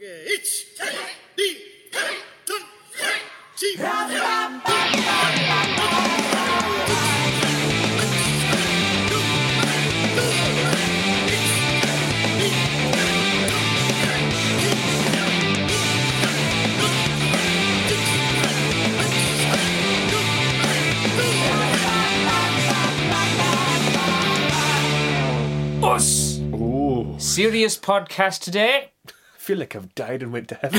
Okay, 1, 2, 3, Us! Oh, Serious podcast today. I feel like I've died and went to heaven.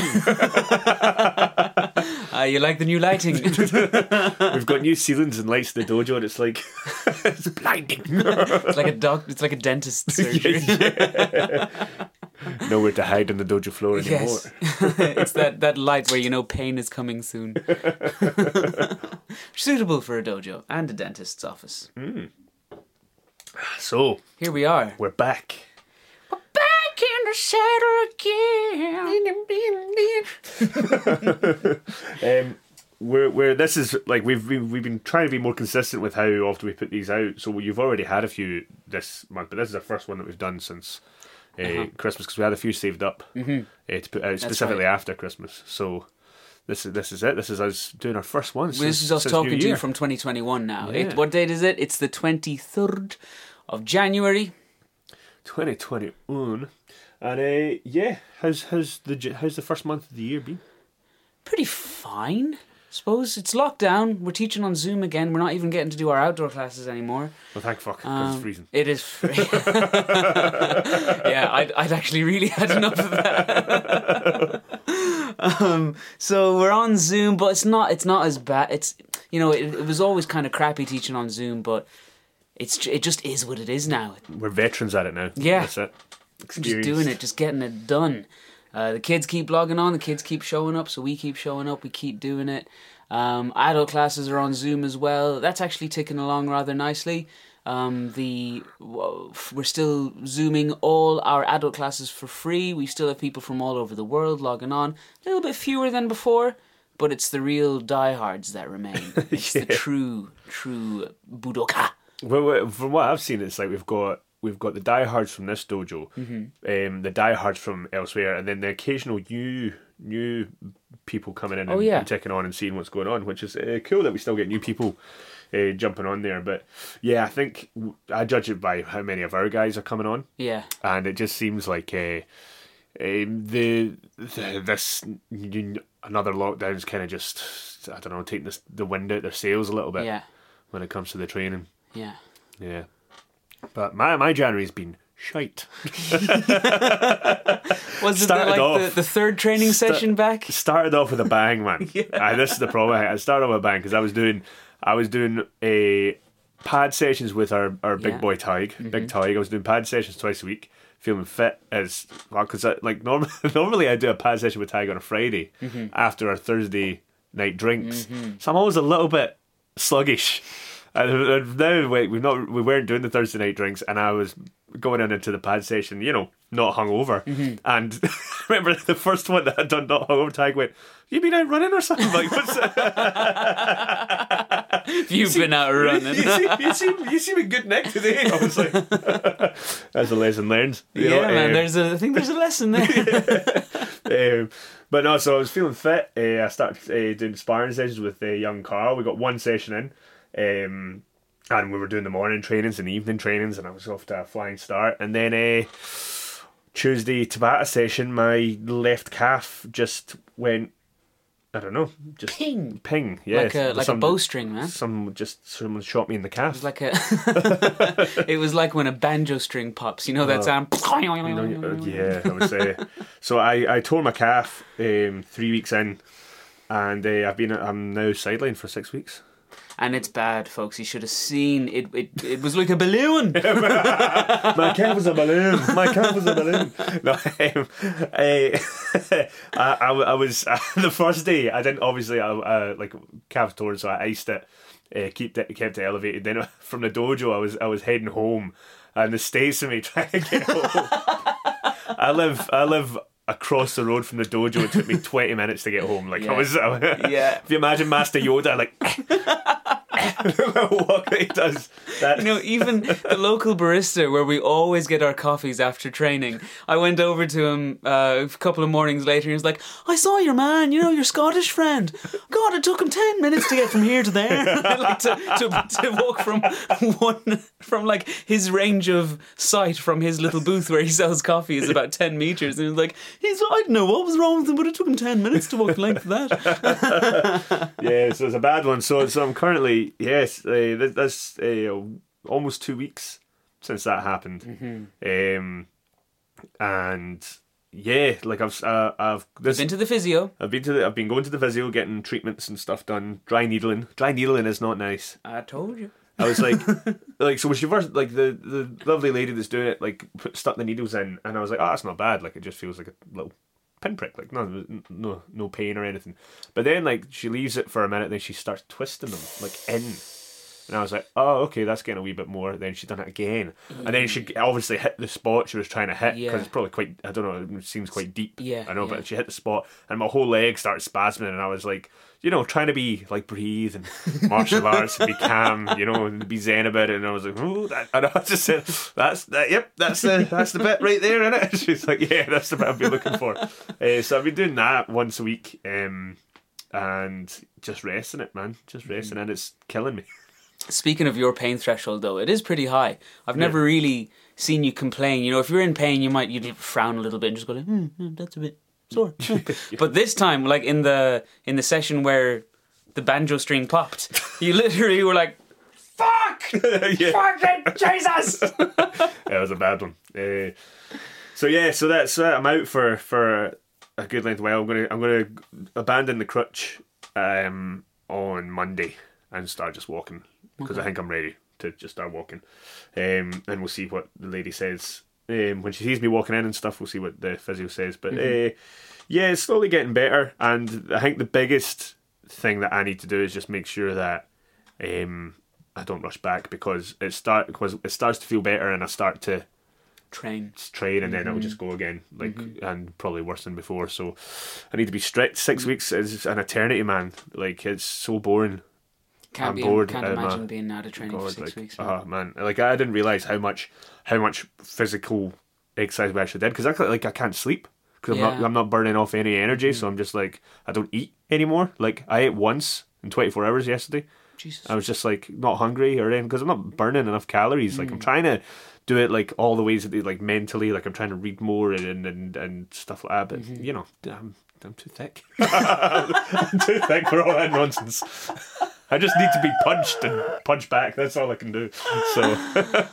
Uh, you like the new lighting? We've got new ceilings and lights in the dojo, and it's like it's blinding. it's like a doc. It's like a dentist surgery. Nowhere to hide on the dojo floor anymore. Yes, it's that that light where you know pain is coming soon. Suitable for a dojo and a dentist's office. So Here we are. we're back. Back in the saddle again. Um, we're, we're this is like we've been, we've been trying to be more consistent with how often we put these out. So you've already had a few this month, but this is the first one that we've done since uh, Christmas because we had a few saved up uh, to put out specifically right. after Christmas. So this is this is it. This is us doing our first one. This since- is us since talking to you from 2021 now. Yeah. It, what date is it? It's the 23rd of January. 2021. And uh, yeah, how's how's the how's the first month of the year been? Pretty fine. I suppose it's lockdown. We're teaching on Zoom again. We're not even getting to do our outdoor classes anymore. Well, thank fuck, Um, it's freezing. It is free. yeah, I'd, I'd actually really had enough of that. um, so we're on Zoom, but it's not. It's not as bad. It's you know, it, it was always kind of crappy teaching on Zoom, but it's it just is what it is now. We're veterans at it now. Yeah. that's it. Just doing it, just getting it done. Uh, the kids keep logging on. The kids keep showing up, so we keep showing up. We keep doing it. Um, adult classes are on Zoom as well. That's actually ticking along rather nicely. Um, the we're still zooming all our adult classes for free. We still have people from all over the world logging on. A little bit fewer than before, but it's the real diehards that remain. It's the true, true budoka. Well, from what I've seen, it's like we've got we've got the diehards from this dojo, Mm-hmm. um, the diehards from elsewhere, and then the occasional new new people coming in and, Oh, yeah. and checking on and seeing what's going on, which is uh, cool that we still get new people uh, jumping on there. But yeah, I think I judge it by how many of our guys are coming on, Yeah, and it just seems like uh, um, the, the this n- another lockdown's kind of just I don't know taking this, the wind out their sails a little bit yeah, when it comes to the training. yeah. Yeah. But my my January's been shite. Was it the, like the, off- the third training session back? Started off with a bang, man. Ah, this is the problem. I started off with a bang because I was doing I was doing a pad sessions with our, our big Yeah. Mm-hmm. boy Tig, big Tig. I was doing pad sessions twice a week, feeling fit as well because like norm- normally I do a pad session with Tig on a Friday Mm-hmm. after our Thursday night drinks, so I'm always a little bit sluggish. And now wait, we've not we weren't doing the Thursday night drinks, and I was going in into the pad session, you know, not hungover. Mm-hmm. And remember the first one that I'd done not hungover. Tag went, "You been out running or something?" Like, what's You've been out running. you, seem, you seem you seem in good neck today. I was like, "That's a lesson learned." you yeah, know, man. um, There's a. I think there's a lesson there. um, but no, so I was feeling fit. Uh, I started uh, doing sparring sessions with uh, young Carl. We got one session in, um, and we were doing the morning trainings and evening trainings, and I was off to a flying start. And then uh, Tuesday Tabata session, my left calf just went. I don't know, just Ping. ping, yeah, like a like a bowstring, man. Some just someone shot me in the calf. It's like a. it was like when a banjo string pops. You know that sound. Uh, yeah, I would say. so I, I tore my calf um, three weeks in, and uh, I've been I'm now sidelined for six weeks. And it's bad, folks. You should have seen it. It, it was like a balloon. My calf was a balloon. My calf was a balloon. No, um, I, I, I was the first day. I didn't obviously I, uh, like calf torn, so I iced it, uh, kept it, kept it elevated. Then from the dojo, I was I was heading home, and the stays of me trying to get home. I live I live across the road from the dojo. It took me twenty minutes to get home. Like I Yeah. was, Yeah. If you imagine Master Yoda, like little walk that he does. That You know, even the local barista where we always get our coffees after training, I went over to him uh, a couple of mornings later and he was like, I saw your man, you know, your Scottish friend. God, it took him 10 minutes to get from here to there. like to, to, to walk from one, from like his range of sight from his little booth where he sells coffee is about 10 meters. And he was like, he's, I don't know what was wrong with him, but it took him 10 minutes to walk the length of that. yeah, so it's a bad one. So, so I'm currently yes, uh, th- that's uh, almost two weeks since that happened, Mm-hmm. um, and yeah, like I've uh, I've this Been to the physio. I've been to the, I've been going to the physio getting treatments and stuff done. Dry needling, dry needling is not nice. I told you. I was like, like so when she first like the the lovely lady that's doing it like put, stuck the needles in, and I was like, oh, that's not bad. Like it just feels like a little pinprick, like no no no pain or anything. But then like she leaves it for a minute, then she starts twisting them like in. And I was like, oh, okay, that's getting a wee bit more. Then she done it again, and then she obviously hit the spot she was trying to hit because Yeah. it's probably quite, I don't know, it seems quite deep. Yeah, I know, yeah. but she hit the spot, and my whole leg started spasming, and I was like, you know, trying to be like breathe and martial arts and be calm, you know, and be zen about it. And I was like, oh, that, and I just said, that's that. Yep, that's the that's the bit right there, isn't it? She's like, yeah, that's the bit I've been looking for. Uh, so I've been doing that once a week, um, and just resting it, man, just resting, and it's killing me. Speaking of your pain threshold, though, it is pretty high. I've never really seen you complain. You know, if you're in pain, you might you frown a little bit and just go, like, hmm, hmm, "That's a bit sore." but this time, like in the in the session where the banjo string popped, you literally were like, "Fuck, yeah. fucking Jesus!" Yeah, it was a bad one. Uh, so yeah, so that's uh, I'm out for for a good length while. I'm gonna I'm gonna abandon the crutch um, on Monday and start just walking because I think I'm ready to just start walking. Um, and we'll see what the lady says um, when she sees me walking in and stuff. We'll see what the physio says. But uh, yeah, it's slowly getting better. And I think the biggest thing that I need to do is just make sure that um, I don't rush back because it start because it starts to feel better and I start to Train. train and then it'll just go again like and probably worse than before so i need to be strict 6 weeks is an eternity man like it's so boring Can't I'm be. bored, Can't uh, imagine being out of training for six like, weeks. oh man like i didn't realize how much how much physical exercise we actually did because I like i can't sleep because I'm, not, I'm not burning off any energy so i'm just like i don't eat anymore like i ate once in 24 hours yesterday Jesus. I was just like not hungry or anything because I'm not burning enough calories. Like I'm Mm. trying to do it like all the ways that they, like mentally, like I'm trying to read more and and, and stuff like that. But Mm-hmm. you know, I'm I'm too thick. I'm too thick for all that nonsense. I just need to be punched and punch back. That's all I can do. So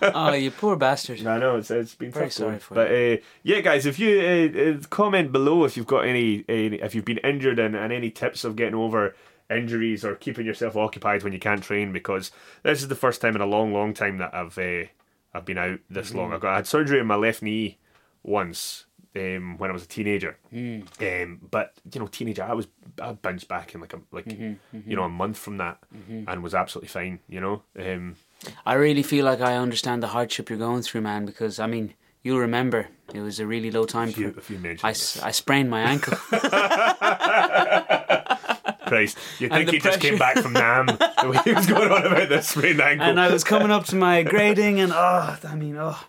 oh, you poor bastard. I know it's it's been Very sorry going. for but uh, yeah, guys, if you uh, uh, comment below if you've got any, any if you've been injured and, and any tips of getting over injuries or keeping yourself occupied when you can't train because this is the first time in a long, long time that I've uh, I've been out this long. I got I had surgery on my left knee once. Um, when I was a teenager, um, but you know, teenager, I was I bounced back in like a like you know a month from that, and was absolutely fine. You know, um, I really feel like I understand the hardship you're going through, man. Because I mean, you'll remember it was a really low time if you, for. if you mentioned I, this. I sprained my ankle. Christ, you think he just came back from Nam? the way he was going on about this sprained ankle. and I was coming up to my grading, and oh, I mean, oh,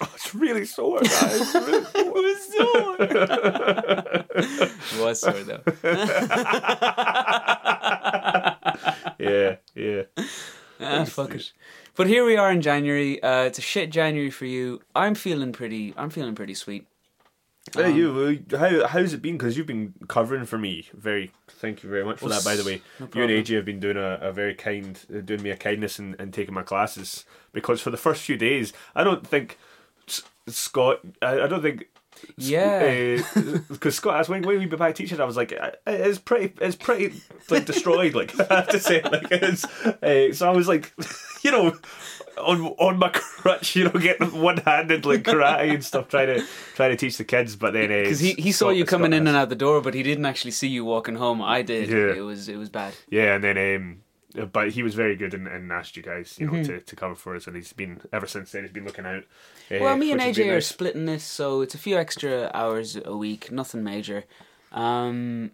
Oh, it's really sore, guys. It's really sore. it was sore. it was sore though. yeah, yeah. Ah, fuck it. But here we are in January. Uh, it's a shit January for you. I'm feeling pretty. I'm feeling pretty sweet. Hey, you, uh, how how's it been? Because you've been covering for me. Very, thank you very much for that. By the way, no you and. AJ have been doing a, a very kind, uh, doing me a kindness and, and taking my classes. Because for the first few days, I don't think S- Scott. I, I don't think. Yeah. because Scott asked when when we be back teaching, I was like, "Uh, it's pretty, it's pretty like destroyed. Like I have to say, like it's. Uh, so I was like, you know, on on my crutch, you know, getting one handed like karate and stuff, trying to trying to teach the kids. But then Because he, he saw you coming in and out the door, but he didn't actually see you walking home. I did. Yeah. It was it was bad. Yeah, and then um, but he was very good and, and asked you guys, you know, Mm-hmm. to, to cover for us, and he's been ever since then. He's been looking out. Uh, Well, me and AJ are nice. splitting this, so it's a few extra hours a week, nothing major. Um,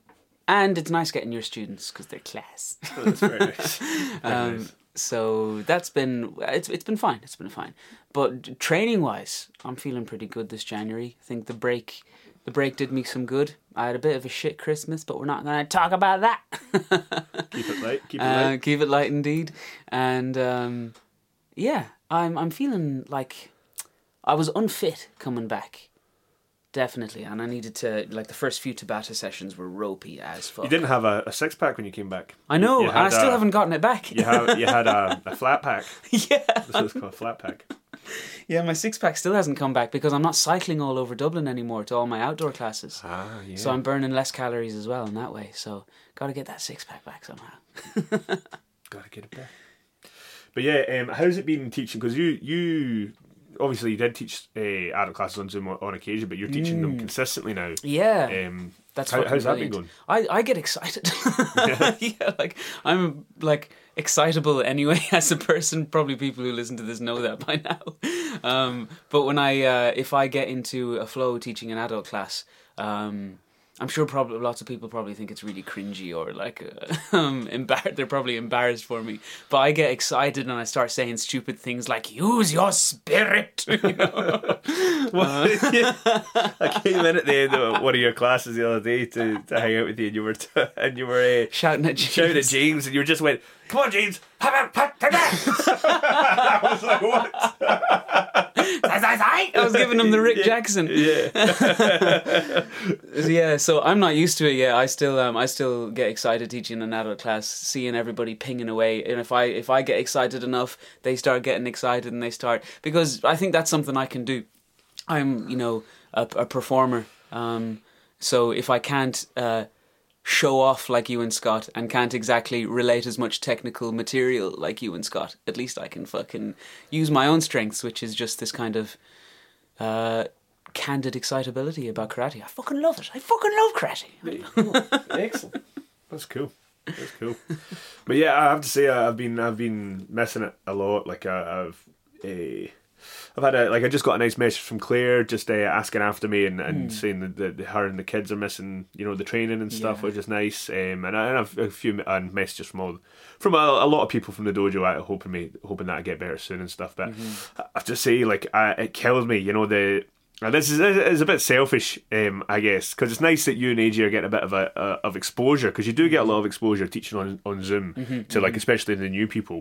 and it's nice getting your students because they're class. That's very nice. Very Um, nice. So that's been it's it's been fine. It's been fine. But training wise, I'm feeling pretty good this January. I think the break the break did me some good. I had a bit of a shit Christmas, but we're not going to talk about that. Keep it light. Keep it Uh, light. keep it light indeed. And um, yeah, I'm I'm feeling like I was unfit coming back. Definitely, and I needed to like the first few Tabata sessions were ropey as fuck. You didn't have a, a six pack when you came back. I know, and I still a- haven't gotten it back. You had you had a, a flat pack. yeah, This is called a flat pack. yeah. My six pack still hasn't come back because I'm not cycling all over Dublin anymore to all my outdoor classes. Ah, yeah. So I'm burning less calories as well in that way. So got to get that six pack back somehow. Gotta get it back. But yeah, um, how's it been teaching? Because you you obviously you did teach uh, adult classes on Zoom on, on occasion, but you're teaching them consistently now. Yeah. Um, That's how, how's that been going? I, I get excited. yeah, like I'm like excitable anyway as a person. Probably people who listen to this know that by now. Um, but when I uh, if I get into a flow teaching an adult class, um, I'm sure probably lots of people probably think it's really cringy or like uh, um, embar- they're probably embarrassed for me. But I get excited and I start saying stupid things like "use your spirit." You know? I came in at the end of one of your classes the other day to, to hang out with you, and you were t- and you were uh, Shouting at shouting at James. James, and you just went, "Come on, James!" I was like, "What?" I was giving him the Rick Yeah. Jackson. Yeah, yeah so i'm not used to it yet. I still um i still get excited teaching an adult class seeing everybody pinging away. And if i if i get excited enough they start getting excited and they start because i think that's something i can do. I'm you know a, a performer. Um so if i can't uh show off like you and Scott and can't exactly relate as much technical material like you and Scott. At least I can fucking use my own strengths, which is just this kind of uh, candid excitability about karate. I fucking love it. I fucking love karate. excellent. That's cool. That's cool. But yeah, I have to say uh, I've been I've been missing it a lot. Like uh, I've uh, I've had a like I just got a nice message from Claire just uh, asking after me and, and saying that, that her and the kids are missing you know the training and stuff, Yeah. which is nice. Um, and I and I've a few and messages from all from a, a lot of people from the dojo out hoping me hoping that I get better soon and stuff. But I have to say like I, it kills me, you know the. And this is is a bit selfish, um, I guess, because it's nice that you and AJ are getting a bit of a, a of exposure because you do get a lot of exposure teaching on on Zoom to like especially the new people,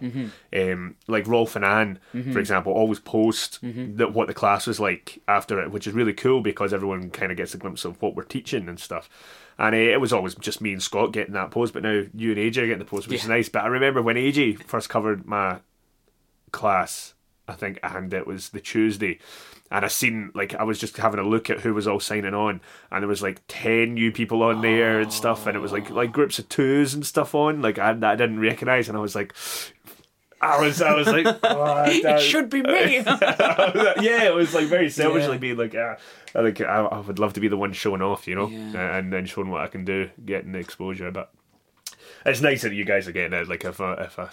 um, like Rolf and Anne, for example, always post that what the class was like after it, which is really cool because everyone kind of gets a glimpse of what we're teaching and stuff. And uh, it was always just me and Scott getting that post, but now you and AJ are getting the post, which is nice. But I remember when AJ first covered my class, I think, and it was the Tuesday. And I seen like I was just having a look at who was all signing on, and there was like ten new people on there and stuff, and it was like like groups of twos and stuff on, like I, I didn't recognize, and I was like, I was I was like, oh, it should be me. yeah, it was like very selfishly Yeah. being like, ah, I think I, I would love to be the one showing off, you know, Yeah. and then showing what I can do, getting the exposure. But it's nice that you guys are getting it. Like if I, if I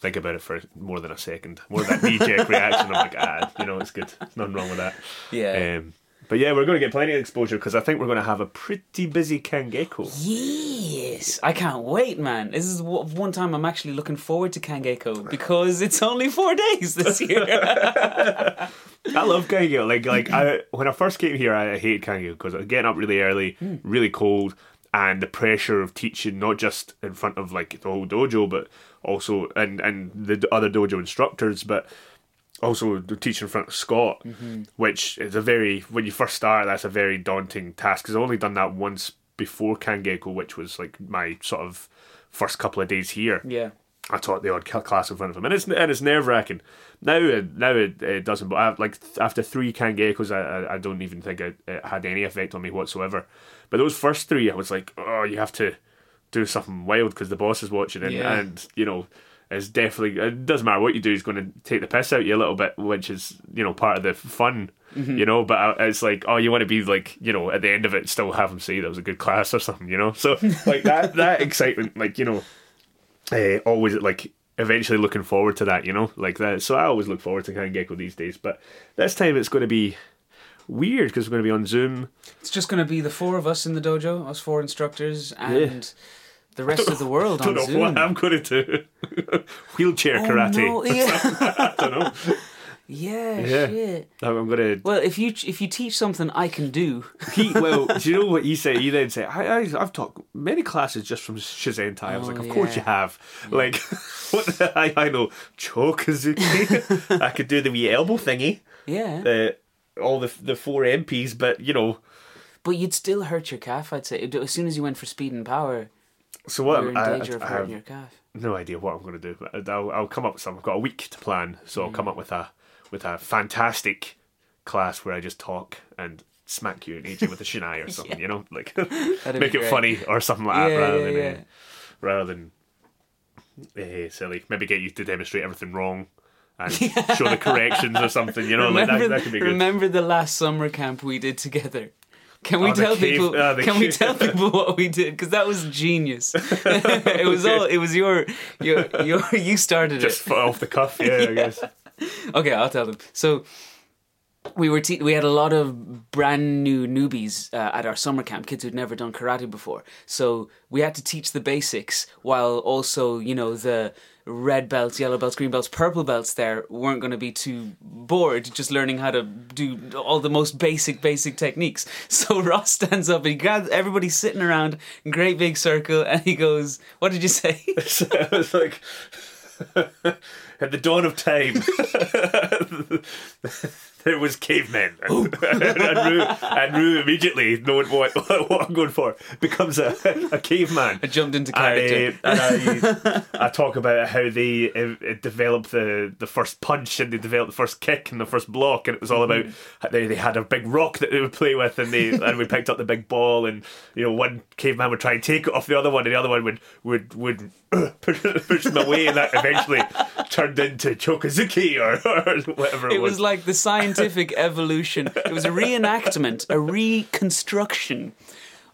think about it for more than a second, more than that knee jerk reaction, I'm like, ah, you know, it's good. There's nothing wrong with that. yeah. Um, but yeah, we're going to get plenty of exposure because I think we're going to have a pretty busy Kangeiko. Yes, I can't wait, man. This is one time I'm actually looking forward to Kangeiko because it's only four days this year. I love Kangeiko. Like like I when I first came here, I hated Kangeiko because I was getting up really early, really cold, and the pressure of teaching not just in front of like the whole dojo, but also and and the other dojo instructors, but also the teaching in front of Scott, mm-hmm. which is a very when you first start, that's a very daunting task. Because I've only done that once before Kangeiko, which was like my sort of first couple of days here. yeah. I taught the odd class in front of him, and it's and it's nerve wracking. Now, it, now it, it doesn't. But I, like after three Kangeikos, I, I I don't even think it, it had any effect on me whatsoever. But those first three, I was like, oh, you have to do something wild because the boss is watching, and, Yeah. and you know, it's definitely it doesn't matter what you do. He's going to take the piss out of you a little bit, which is you know part of the fun. You know, but it's like, oh, you want to be like, you know, at the end of it, still have him say that was a good class or something, you know. So like that, that excitement, like you know, uh, always like eventually looking forward to that, you know, like that. So I always look forward to Kangeiko these days, but this time it's going to be weird because we're going to be on Zoom. It's just going to be the four of us in the dojo, us four instructors, and the rest of the world don't on know Zoom. what I'm going to do. Wheelchair Oh, karate. no, yeah. I don't know. yeah, Yeah. shit. I'm going to. Well, if you if you teach something I can do, He, well, do you know what you say? He then said, I, I, I've taught many classes just from Shizentai. I was Oh, like, of course you have. Like, what the, I, I know Chokuzuki. I could do the wee elbow thingy. yeah. Uh, all the the four MPs, but you know. but you'd still hurt your calf. I'd say as soon as you went for speed and power, So what? you're in I, danger I, of I hurting your calf. no idea what I'm going to do. But I'll, I'll come up with some. I've got a week to plan, so I'll come up with a with a fantastic class where I just talk and smack you in you with a shinai or something. You know, like make it funny or something like that, rather yeah, than yeah. Uh, rather than uh, silly. Maybe get you to demonstrate everything wrong and show the corrections or something. You know, like that, that could be good. remember the last summer camp we did together. Can we Oh, tell cave- people? uh, can we tell people what we did? Because that was genius. it was all. It was your, your, your. You started it. Just it. off the cuff, yeah, I guess. Okay, I'll tell them. So we were te- we had a lot of brand new newbies uh, at our summer camp, kids who'd never done karate before. So we had to teach the basics while also, you know, the red belts, yellow belts, green belts, purple belts there weren't going to be too bored just learning how to do all the most basic basic techniques. So Ross stands up and he grabs everybody sitting around in great big circle and he goes, "What did you say?" So it was like at the dawn of time there was cavemen. And, and, Rue, and Rue immediately knowing what, what I'm going for becomes a, a caveman. I jumped into and, character. uh, and I, I talk about how they uh, uh, developed the, the first punch and they developed the first kick and the first block and it was all about how they, they had a big rock that they would play with and they and we picked up the big ball and you know one caveman would try and take it off the other one and the other one would would would push, push them away and that eventually turned into Chokuzuki or, or whatever it, It was like the scientific evolution. It was a reenactment, a reconstruction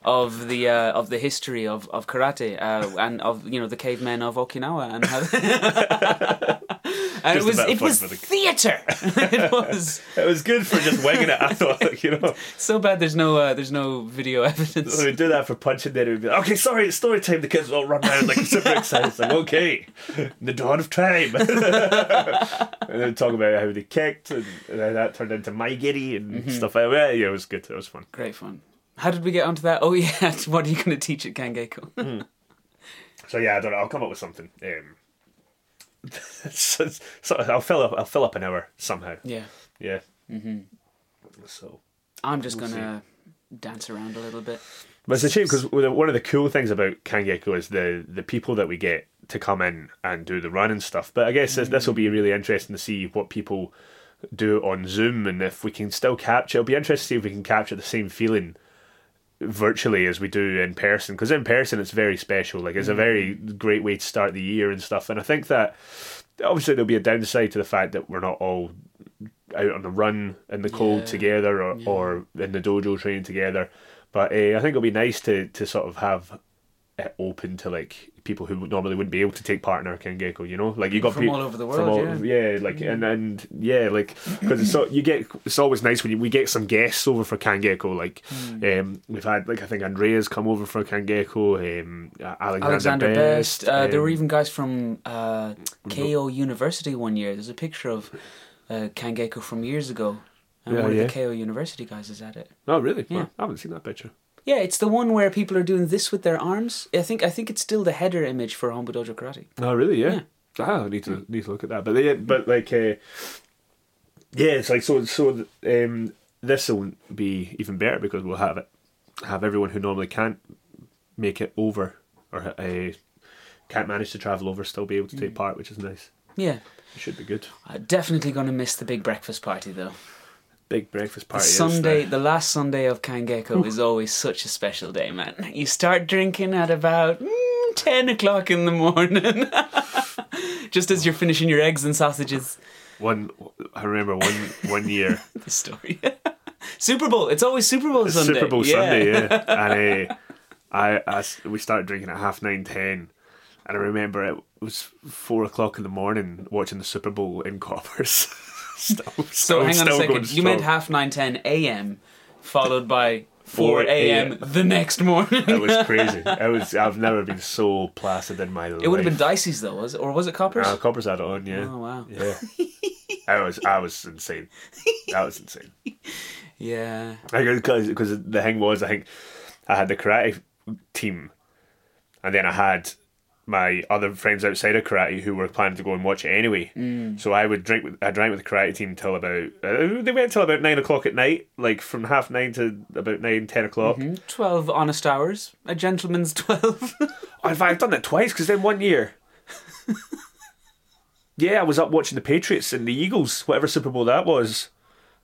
of the uh, of the history of, of karate uh, and of you know the cavemen of Okinawa and how and it was a bit of it was the- theater. it was it was good for just winging it I thought you know so bad. There's no uh, there's no video evidence. So we do that for punching, then it would be like, okay, sorry, it's story time. The kids all run around like super excited. It's like, okay, the dawn of time. and then talk about how they kicked, and, and then that turned into mae geri and stuff like that. Yeah, it was good. It was fun. Great fun. How did we get onto that? Oh yeah, what are you going to teach at Kangeiko? So yeah, I don't know. I'll come up with something. Um, so, so I'll fill up. I'll fill up an hour somehow. yeah, Yeah. Mm-hmm. So. I'm just gonna dance around a little bit. But it's a shame because one of the cool things about Kangeiko is the the people that we get to come in and do the run and stuff. But I guess this this will be really interesting to see what people do on Zoom and if we can still capture. It'll be interesting to see if we can capture the same feeling virtually as we do in person because in person it's very special. Like it's a very great way to start the year and stuff. And I think that obviously there'll be a downside to the fact that we're not all out on the run in the cold Yeah. together or, or in the dojo training together. But uh, I think it'll be nice to, to sort of have open to like people who normally wouldn't be able to take part in our Kangeiko, you know, like you got people From peop- all over the world, yeah, like and and yeah, like because it's so you get it's always nice when you, we get some guests over for Kangeiko. Like Hmm. um, we've had like I think Andrea's come over for Kangeiko. Um, Alexander, Alexander Best. Uh, there were um, even guys from uh, Keio University one year. There's a picture of uh, Kangeiko from years ago. And Yeah, one yeah. of the Keio University guys is at it. Oh really? Yeah. Well, I haven't seen that picture. Yeah, it's the one where people are doing this with their arms. I think I think it's still the header image for Hombu Dojo Karate. Oh, really? Yeah. Ah, I need to need to look at that. But they, but like, uh, yeah, it's like so. So um, this will be even better because we'll have it have everyone who normally can't make it over or uh, can't manage to travel over still be able to take part, which is nice. Yeah, It should be good. I'm definitely going to miss the big breakfast party though. Big breakfast party. is Sunday, the- the last Sunday of Kangeiko is always such a special day, man. You start drinking at about mm, ten o'clock in the morning, just as you're finishing your eggs and sausages. one. I remember one one year. The story. Super Bowl. It's always Super Bowl Sunday. Super Bowl yeah. Sunday, yeah. And uh, I, I we started drinking at half nine, ten, and I remember it was four o'clock in the morning watching the Super Bowl in Coppers. still, So hang on a second. You meant half nine ten a.m. followed by 4 a.m. the next morning. It was crazy. I was. I've never been so placid in my life. It would have been Dicey's though, was it? Or was it Coppers? Uh, Coppers had it on, yeah. Oh, wow. Yeah. I was. I was insane. That was insane. yeah. Because because the thing was, I think I had the karate team, and then I had my other friends outside of karate who were planning to go and watch it anyway. Mm. So I would drink. With, I drank with the karate team till about. Uh, they went till about nine o'clock at night, like from half nine to about nine ten o'clock. Mm-hmm. Twelve honest hours. A gentleman's twelve. I've, I've done that twice because then one year. yeah, I was up watching the Patriots and the Eagles, whatever Super Bowl that was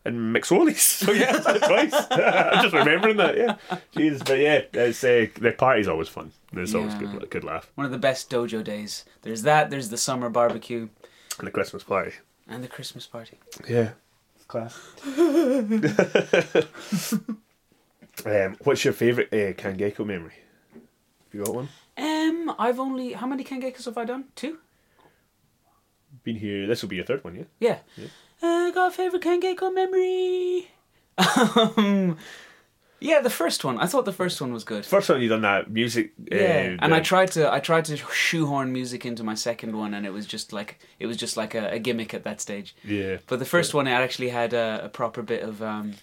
and McSorley's. So yeah, I've done it twice. I'm just remembering that. Yeah, Jesus, but yeah, it's, uh, the party's always fun. There's always Yeah. good, good laugh. One of the best dojo days. There's that. There's the summer barbecue And the Christmas party. and the Christmas party. Yeah, class. um, what's your favourite uh, Kangeiko memory? You got one? Um, I've only how many kangeikos have I done? Two. Been here. This will be your third one, yeah. Yeah. Uh, got a favorite Kangeiko memory. Um, yeah, the first one. I thought the first one was good. First one you done that music. Yeah, uh, and I tried to I tried to shoehorn music into my second one, and it was just like it was just like a, a gimmick at that stage. Yeah, But the first one, it actually had a, a proper bit of. Um,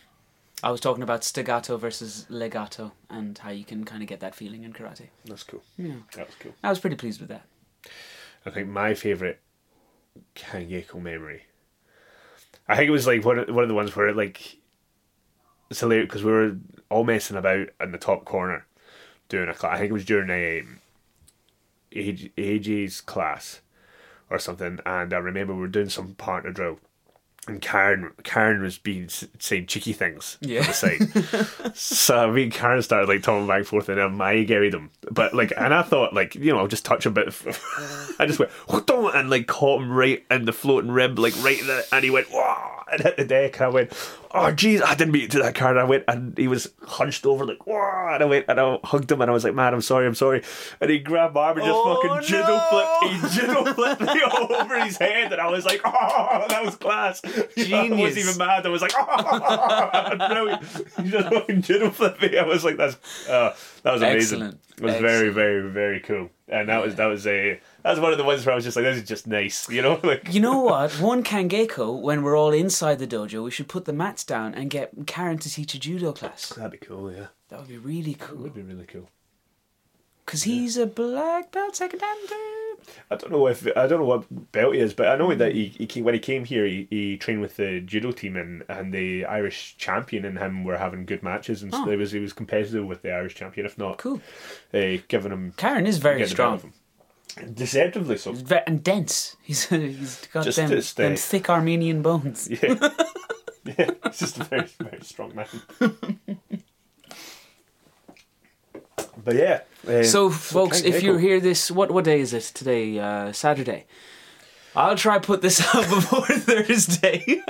I was talking about staccato versus legato, and how you can kind of get that feeling in karate. that's cool. Yeah, That was cool. I was pretty pleased with that. I think my favourite Kangeiko memory. I think it was like one of, one of the ones where like it's hilarious because we were all messing about in the top corner doing a class. I think it was during um, AJ, AJ's class or something, and I remember we were doing some partner drill. And Karen, Karen was being saying cheeky things Yeah. on the side. so me and Karen started like talking back and forth, and then I carried him. But like, and I thought like, you know, I'll just touch a bit. I just went and like caught him right in the floating rib, like right in the, and he went wow, and hit the deck. And I went, oh jeez, I didn't mean to do that, Karen. I went, and he was hunched over like wow, and I went and I hugged him, and I was like, man, I'm sorry, I'm sorry. And he grabbed my arm and just Oh, fucking jiddle flipped, he jiddle flipped me all over his head, and I was like, oh, that was class. Genius. I wasn't even mad. I was like, oh, brilliant. He just fucking jiddle flipped me. I was like, that's uh, that was amazing. Excellent. It was very, Excellent. very, very cool. And that was that was a that was one of the ones where I was just like, this is just nice, you know, like You know what? One kangeiko, when we're all inside the dojo, we should put the mats down and get Karen to teach a judo class. that'd be cool. Yeah, That would be really it cool. would be really cool. Because he's a black belt second hander. I don't know if I don't know what belt he is, but I know that he, he when he came here, he, he trained with the judo team and, and the Irish champion and him were having good matches and Oh. so he was he was competitive with the Irish champion, if not Cool. uh, giving him Karen is very getting the better strong. Deceptively so. And dense. He's he's got Just them, them thick Armenian bones. Yeah, yeah, he's just a very very strong man. but yeah, uh, So, folks, if you hear this, what what day is it today? Uh, Saturday. I'll try put this out before Thursday.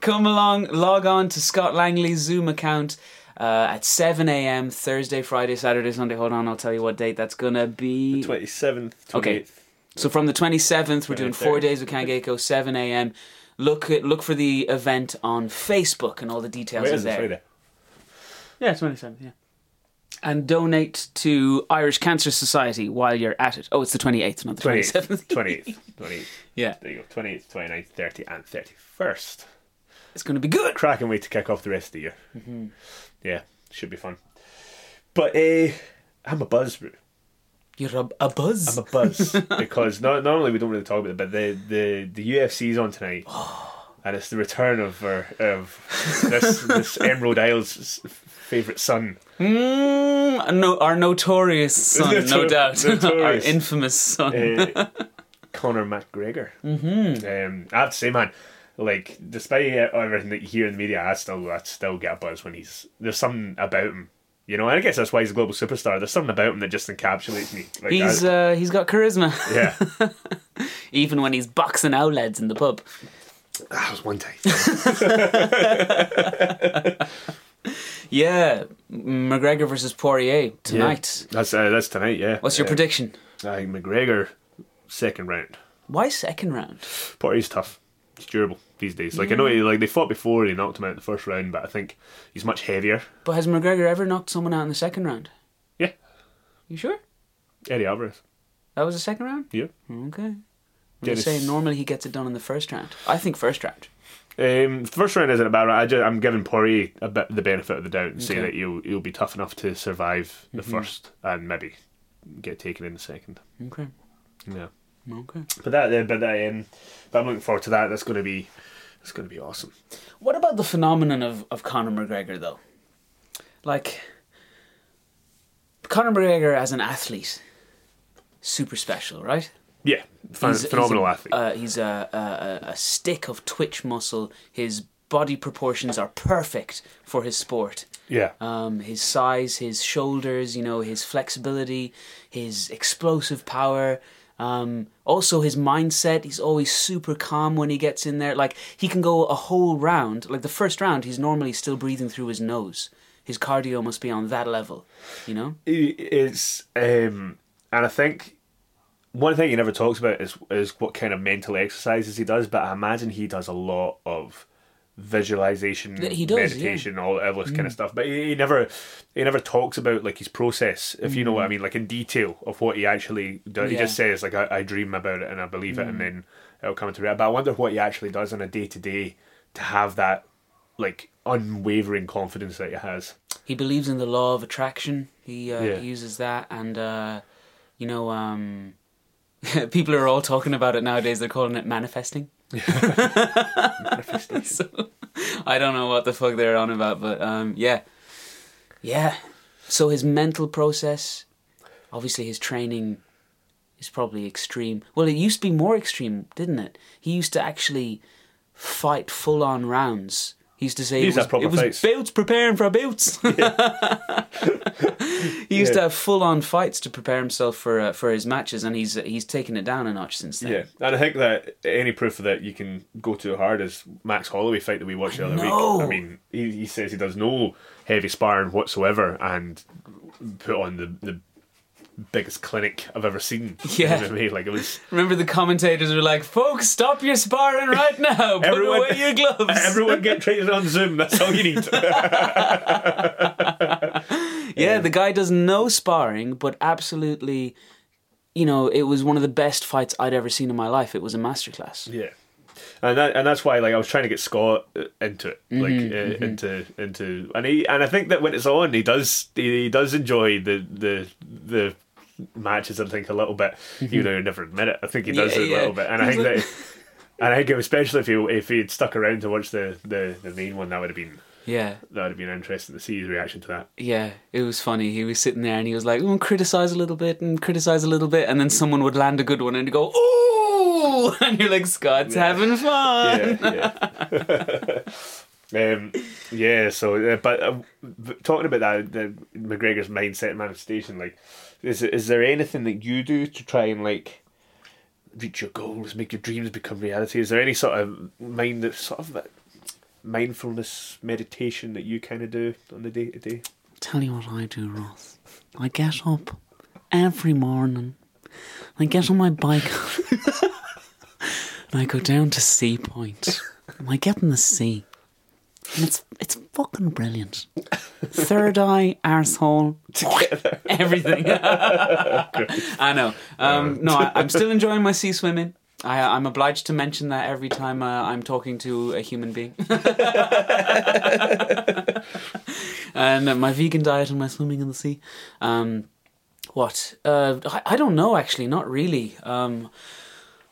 Come along, log on to Scott Langley's Zoom account uh, at 7 a.m. Thursday, Friday, Saturday, Sunday. Hold on, I'll tell you what date that's gonna be. twenty seventh, twenty Okay. So from the 27th, we're doing four days of Kangeiko, 7 a.m. Look at, look for the event on Facebook, and all the details Where are is there. Friday? Yeah, 27th, yeah. And donate to Irish Cancer Society while you're at it. Oh, it's the 28th, not the 27th. 28th, 28th. yeah, There you go. 28th, 29th, 30th, and 31st. it's going to be good. Cracking way to kick off the rest of the year. Mm-hmm. Yeah, should be fun. But uh, I'm a buzz, bro. You're a, a buzz. I'm a buzz because not, not only we don't really talk about it, but the the the UFC's on tonight, and it's the return of our, of this this Emerald Isles' favorite son. Mm, no, our notorious son, no doubt. our infamous son. uh, Conor McGregor. Mm-hmm. Um, I have to say, man, like despite everything that you hear in the media, I still I still get a buzz when he's there's something about him. You know, and I guess that's why he's a global superstar. There's something about him that just encapsulates me. Like, he's I- uh, he's got charisma, yeah, even when he's boxing out lads in the pub. that was one time. Yeah, McGregor versus Poirier tonight. That's uh, that's tonight. Yeah. What's your Uh, prediction? I think McGregor second round. Why second round? Poirier's tough. he's durable these days. Like I know he, like they fought before, and he knocked him out in the first round, but I think he's much heavier. But has McGregor ever knocked someone out in the second round? Yeah, You sure? Eddie Alvarez. That was the second round? Yeah. Okay. I'm Yeah, saying, normally he gets it done in the first round. I think first round. Um, first round isn't a bad round. I just, I'm giving Poirier a bit the benefit of the doubt and say Okay. that he'll he'll be tough enough to survive the Mhm. first and maybe get taken in the second. Okay. Yeah, Okay. but that uh, but that um, but I'm looking forward to that. That's going to be that's going to be awesome. What about the phenomenon of, of Conor McGregor, though? Like, Conor McGregor as an athlete, super special, right? Yeah, phen- He's- phenomenal he's a, athlete. Uh, he's a, a, a- a stick of twitch muscle. His body proportions are perfect for his sport. yeah, Um, his size, his shoulders, you know, his flexibility, his explosive power. Um, also his mindset. He's always super calm when he gets in there. Like he can go a whole round. Like the first round, he's normally still breathing through his nose. His cardio must be on that level, you know. It's um, and I think one thing he never talks about is is what kind of mental exercises he does. But I imagine he does a lot of visualization, Yeah, he does, meditation, all, all this kind of stuff. But he, he never he never talks about like his process, if you know what I mean, like in detail of what he actually does. He just says like I, I dream about it and I believe it, and then it'll come into reality. But I wonder what he actually does on a day to day to have that like unwavering confidence that he has. He believes in the law of attraction. He, uh, Yeah. he uses that, and uh, you know, um, people are all talking about it nowadays. They're calling it manifesting. so, I don't know what the fuck they're on about, but um, yeah, yeah. So his mental process, obviously, his training is probably extreme. Well, it used to be more extreme, didn't it? He used to actually fight full on rounds. He used to say He it was, it was boots preparing for boots. he used to have full on fights to prepare himself for uh, for his matches, and he's he's taken it down a notch since then. Yeah, and I think that any proof of that you can go too hard is Max Holloway fight that we watched the other week. I mean, he, he says he does no heavy sparring whatsoever and put on the the biggest clinic I've ever seen. Yeah. MMA. like it was. Remember the commentators were like, "Folks, stop your sparring right now. Put Everyone- away your gloves." Everyone get trained on Zoom. That's all you need. Yeah, the guy does no sparring, but absolutely, you know, it was one of the best fights I'd ever seen in my life. It was a masterclass. yeah. And that, and that's why like I was trying to get Scott uh, into it like Mm-hmm, uh, into into and he and I think that when it's on he does he, he does enjoy the the the matches I think a little bit even though he never admit it I think he does Mm-hmm. Yeah, it a yeah. little bit and I think that and I think especially if he if he had stuck around to watch the, the, the main one that would have been Yeah, that would have been interesting to see his reaction to that yeah, it was funny. He was sitting there and he was like, "Oh, criticize a little bit and criticize a little bit," and then someone would land a good one and go, "Ooh!" and you're like, "Scott's having fun." yeah, yeah. um, yeah. So, uh, but uh, talking about that, the McGregor's mindset and manifestation, like, is is there anything that you do to try and like reach your goals, make your dreams become reality? Is there any sort of mind, that sort of mindfulness meditation that you kind of do on the day to day? Tell you what I do, Ross. I get up every morning. I get on my bike and I go down to Seapoint. And I get in the sea. And it's it's fucking brilliant. Third eye, arsehole, everything. I know. Um, no, I, I'm still enjoying my sea swimming. I, I'm obliged to mention that every time uh, I'm talking to a human being. and my vegan diet and my swimming in the sea. Um, what? Uh, I, I don't know, actually, not really. Um,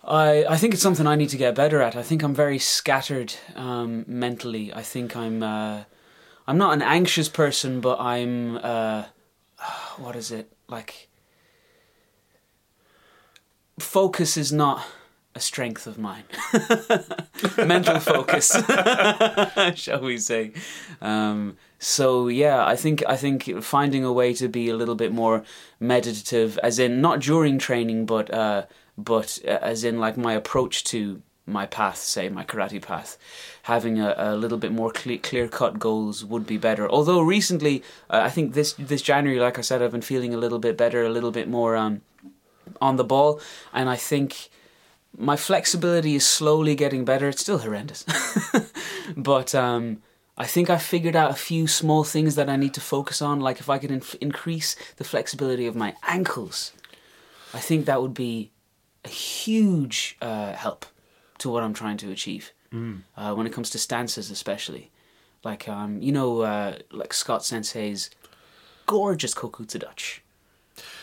I, I think it's something I need to get better at. I think I'm very scattered um, mentally. I think I'm uh, I'm not an anxious person, but I'm uh, what is it like? Focus is not a strength of mine. Mental focus, shall we say? Um, so yeah, I think I think finding a way to be a little bit more meditative, as in not during training, but uh, but uh, as in like my approach to my path, say my karate path, having a, a little bit more cle clear cut goals would be better. Although recently, uh, I think this this January, like I said, I've been feeling a little bit better, a little bit more um, on the ball, and I think my flexibility is slowly getting better. It's still horrendous, but um, I think I figured out a few small things that I need to focus on. Like if I could inf- increase the flexibility of my ankles, I think that would be a huge uh, help to what I'm trying to achieve. Uh, when it comes to stances, especially, like um, you know, uh, like Scott Sensei's gorgeous Kokutsu Dachi.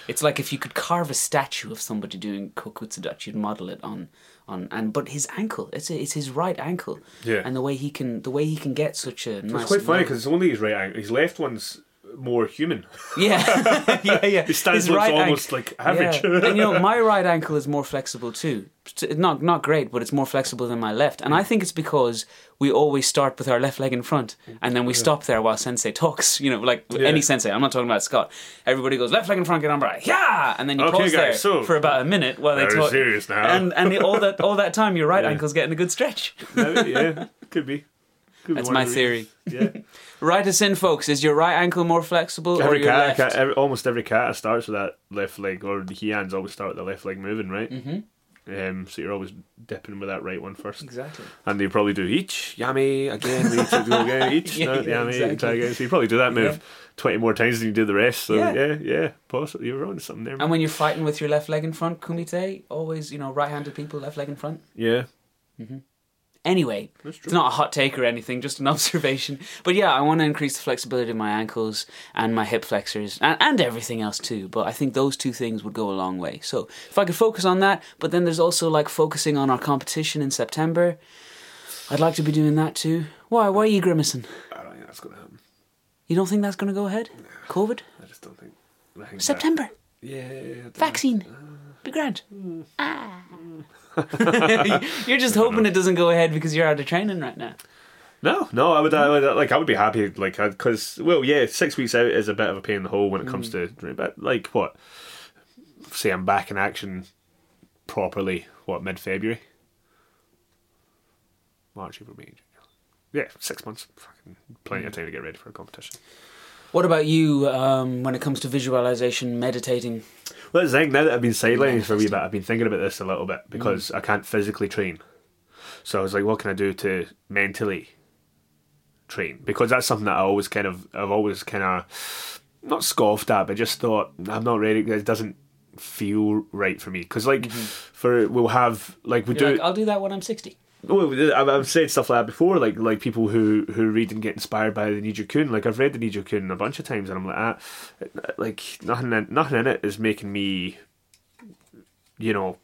It's like if you could carve a statue of somebody doing Kokutsu Dachi, you'd model it on on and but his ankle, it's it's his right ankle, Yeah. and the way he can the way he can get such a nice. It's quite funny because it's only his right ankle. His left one's more human. yeah, yeah, yeah. His stance His looks right almost like average. Yeah. and you know, my right ankle is more flexible too. Not not great, but it's more flexible than my left. And I mm. think it's because we always start with our left leg in front, and then we stop there while sensei talks. You know, like any sensei. I'm not talking about Scott. Everybody goes left leg in front, get on right, yeah, and then you Okay, pause there so- for about a minute while they talk. serious now. And and all that all that time, your right ankle's getting a good stretch. No, yeah, could be. That's my the theory. Yeah. Write us in, folks. Is your right ankle more flexible or every your cat, left? cat every, almost every cat starts with that left leg, or the hands always start with the left leg moving, right? Mm-hmm. Um, so you're always dipping with that right one first. Exactly. And they probably do each, yummy, again, each, go again, each, Yeah, no, yeah, yummy, exactly. again. So you probably do that move Yeah. 20 more times than you do the rest. So Yeah. yeah, yeah, possibly. You're on something there. And when you're fighting with your left leg in front, kumite, always, you know, right-handed people, left leg in front. Yeah, Anyway, it's not a hot take or anything, just an observation. But yeah, I want to increase the flexibility of my ankles and my hip flexors and, and everything else too. But I think those two things would go a long way. So if I could focus on that, but then there's also like focusing on our competition in September. I'd like to be doing that too. Why? Why are you grimacing? I don't think that's going to happen. You don't think that's going to go ahead? COVID? I just don't think. I think that- September? yeah, I don't. Vaccine? Uh, be grand. Mm. Ah. Mm. you're just hoping it doesn't go ahead because you're out of training right now. No, no, I would, I would, like, I would be happy, like, because, well, yeah, six weeks out is a bit of a pain in the hole when it comes Mm. to, but like, what? Say I'm back in action properly, what, mid February? March, April, May, Yeah, six months. Fucking plenty Mm. of time to get ready for a competition. What about you um, when it comes to visualization, meditating? The thing, now that I've been sidelining for a wee bit, I've been thinking about this a little bit Mm. because I can't physically train. So I was like, what can I do to mentally train? Because that's something that I always kind of, I've always kind of, not scoffed at, but just thought, I'm not ready, it doesn't feel right for me. Because, like, for, we'll have, like, we Mm-hmm. You're do. like, I'll do that when I'm 60. Well, I've, said stuff like that before, like like people who, who read and get inspired by the Niju Kun. Like I've read the Niju Kun a bunch of times, and I'm like, ah, like nothing, in, nothing in it is making me, you know,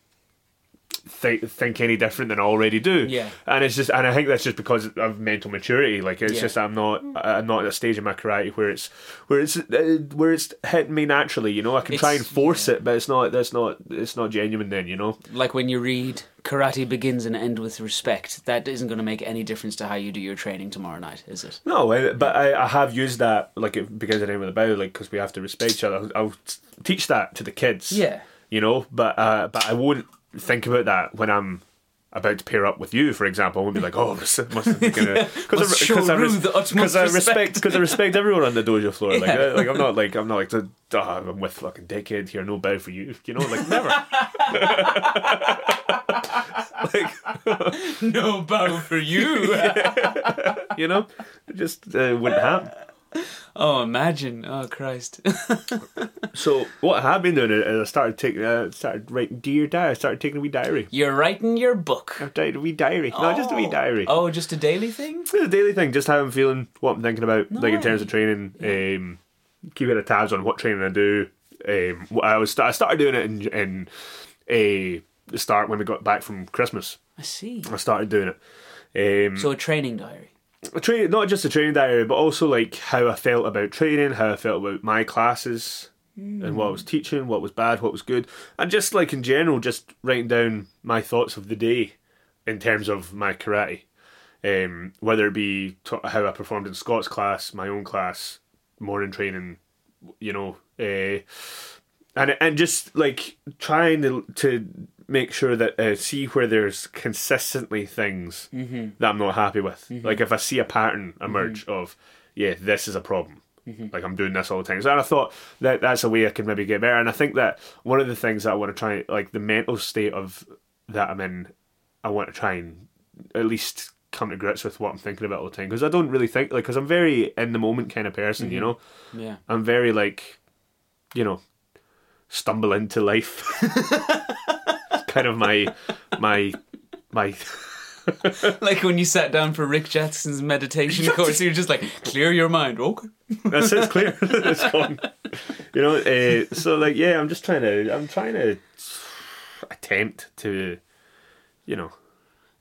think think any different than I already do. Yeah. and it's just, and I think that's just because of mental maturity. Like it's Yeah. just I'm not, I'm not at a stage in my karate where it's where it's uh, where it's hitting me naturally. You know, I can try and It's- force it, but it's not. That's not. It's not genuine. Then you know. Like when you read karate begins and ends with respect, that isn't going to make any difference to how you do your training tomorrow night, is it? No, but I, I have used that like it begins and ends with a bow, like because we have to respect each other. I'll, I'll teach that to the kids. Yeah. you know, but uh, but I won't think about that when I'm about to pair up with you, for example. I won't be like, oh, must be gonna Must show Rue the utmost I respect. because I respect everyone on the dojo floor. Like, I, like I'm not like I'm not like oh, I'm with fucking dickhead here, no bow for you. You know, like never. like No bow for you. you know, it just uh, wouldn't happen. oh, imagine. Oh, Christ. So what I have been doing is I started taking, uh, started writing dear diary. I started taking a wee diary. You're writing your book. I've written a wee diary. No, just a wee diary. Oh, just a daily thing? It's a daily thing, just how I'm feeling, what I'm thinking about, like in terms of training. Um, keep a tabs on what training I do. Um, I was I started doing it in in a the start when we got back from Christmas. I see. I started doing it. Um, So a training diary. A train, not just a training diary, but also like how I felt about training, how I felt about my classes, and what I was teaching, what was bad, what was good, and just like in general, just writing down my thoughts of the day in terms of my karate, um, whether it be t- how I performed in Scott's class, my own class, morning training, you know, uh, and and just like trying to to make sure that uh, see where there's consistently things mm-hmm. that I'm not happy with. Mm-hmm. Like if I see a pattern emerge mm-hmm. of, yeah, this is a problem. Like I'm doing this all the time. So I thought that that's a way I could maybe get better. And I think that one of the things that I want to try, like the mental state of that I'm in, I want to try and at least come to grips with what I'm thinking about all the time because I don't really think like because I'm very in the moment kind of person, you know. Yeah. I'm very like, you know, stumble into life. kind of my my my Like when you sat down for Rick Jackson's meditation course, you're just like, clear your mind. Okay. That's it's clear. it's gone. You know, uh, so like yeah, I'm just trying to I'm trying to attempt to, you know,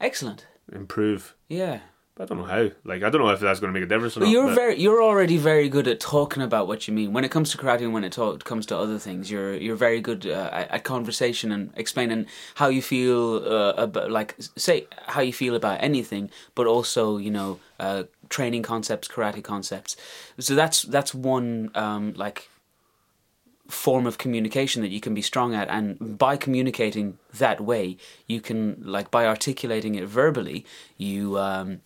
Excellent. improve. Yeah. But I don't know how. Like I don't know if that's going to make a difference or But not. you're but- very, you're already very good at talking about what you mean. When it comes to karate and when it talk, comes to other things, you're you're very good uh, at, at conversation and explaining how you feel uh, about, like say how you feel about anything, but also you know uh, training concepts, karate concepts. So that's that's one um, like form of communication that you can be strong at and by communicating that way you can like by articulating it verbally you um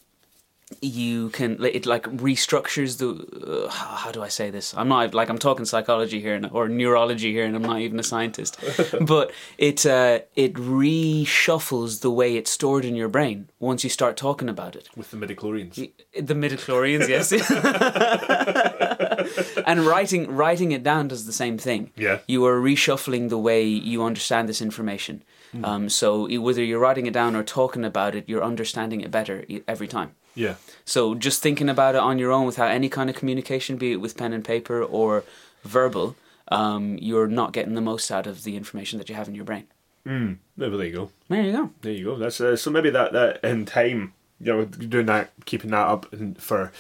you can it like restructures the uh, how do I say this? I'm not like I'm talking psychology here and, or neurology here, and I'm not even a scientist. but it uh, it reshuffles the way it's stored in your brain once you start talking about it. with the midichlorians. The midichlorians, yes. and writing writing it down does the same thing. Yeah. You are reshuffling the way you understand this information. Um, so whether you're writing it down or talking about it, you're understanding it better every time. Yeah. So just thinking about it on your own without any kind of communication, be it with pen and paper or verbal, um, you're not getting the most out of the information that you have in your brain. Maybe there you go. There you go. There you go. That's uh, so maybe that that in time, you know, doing that, keeping that up, and for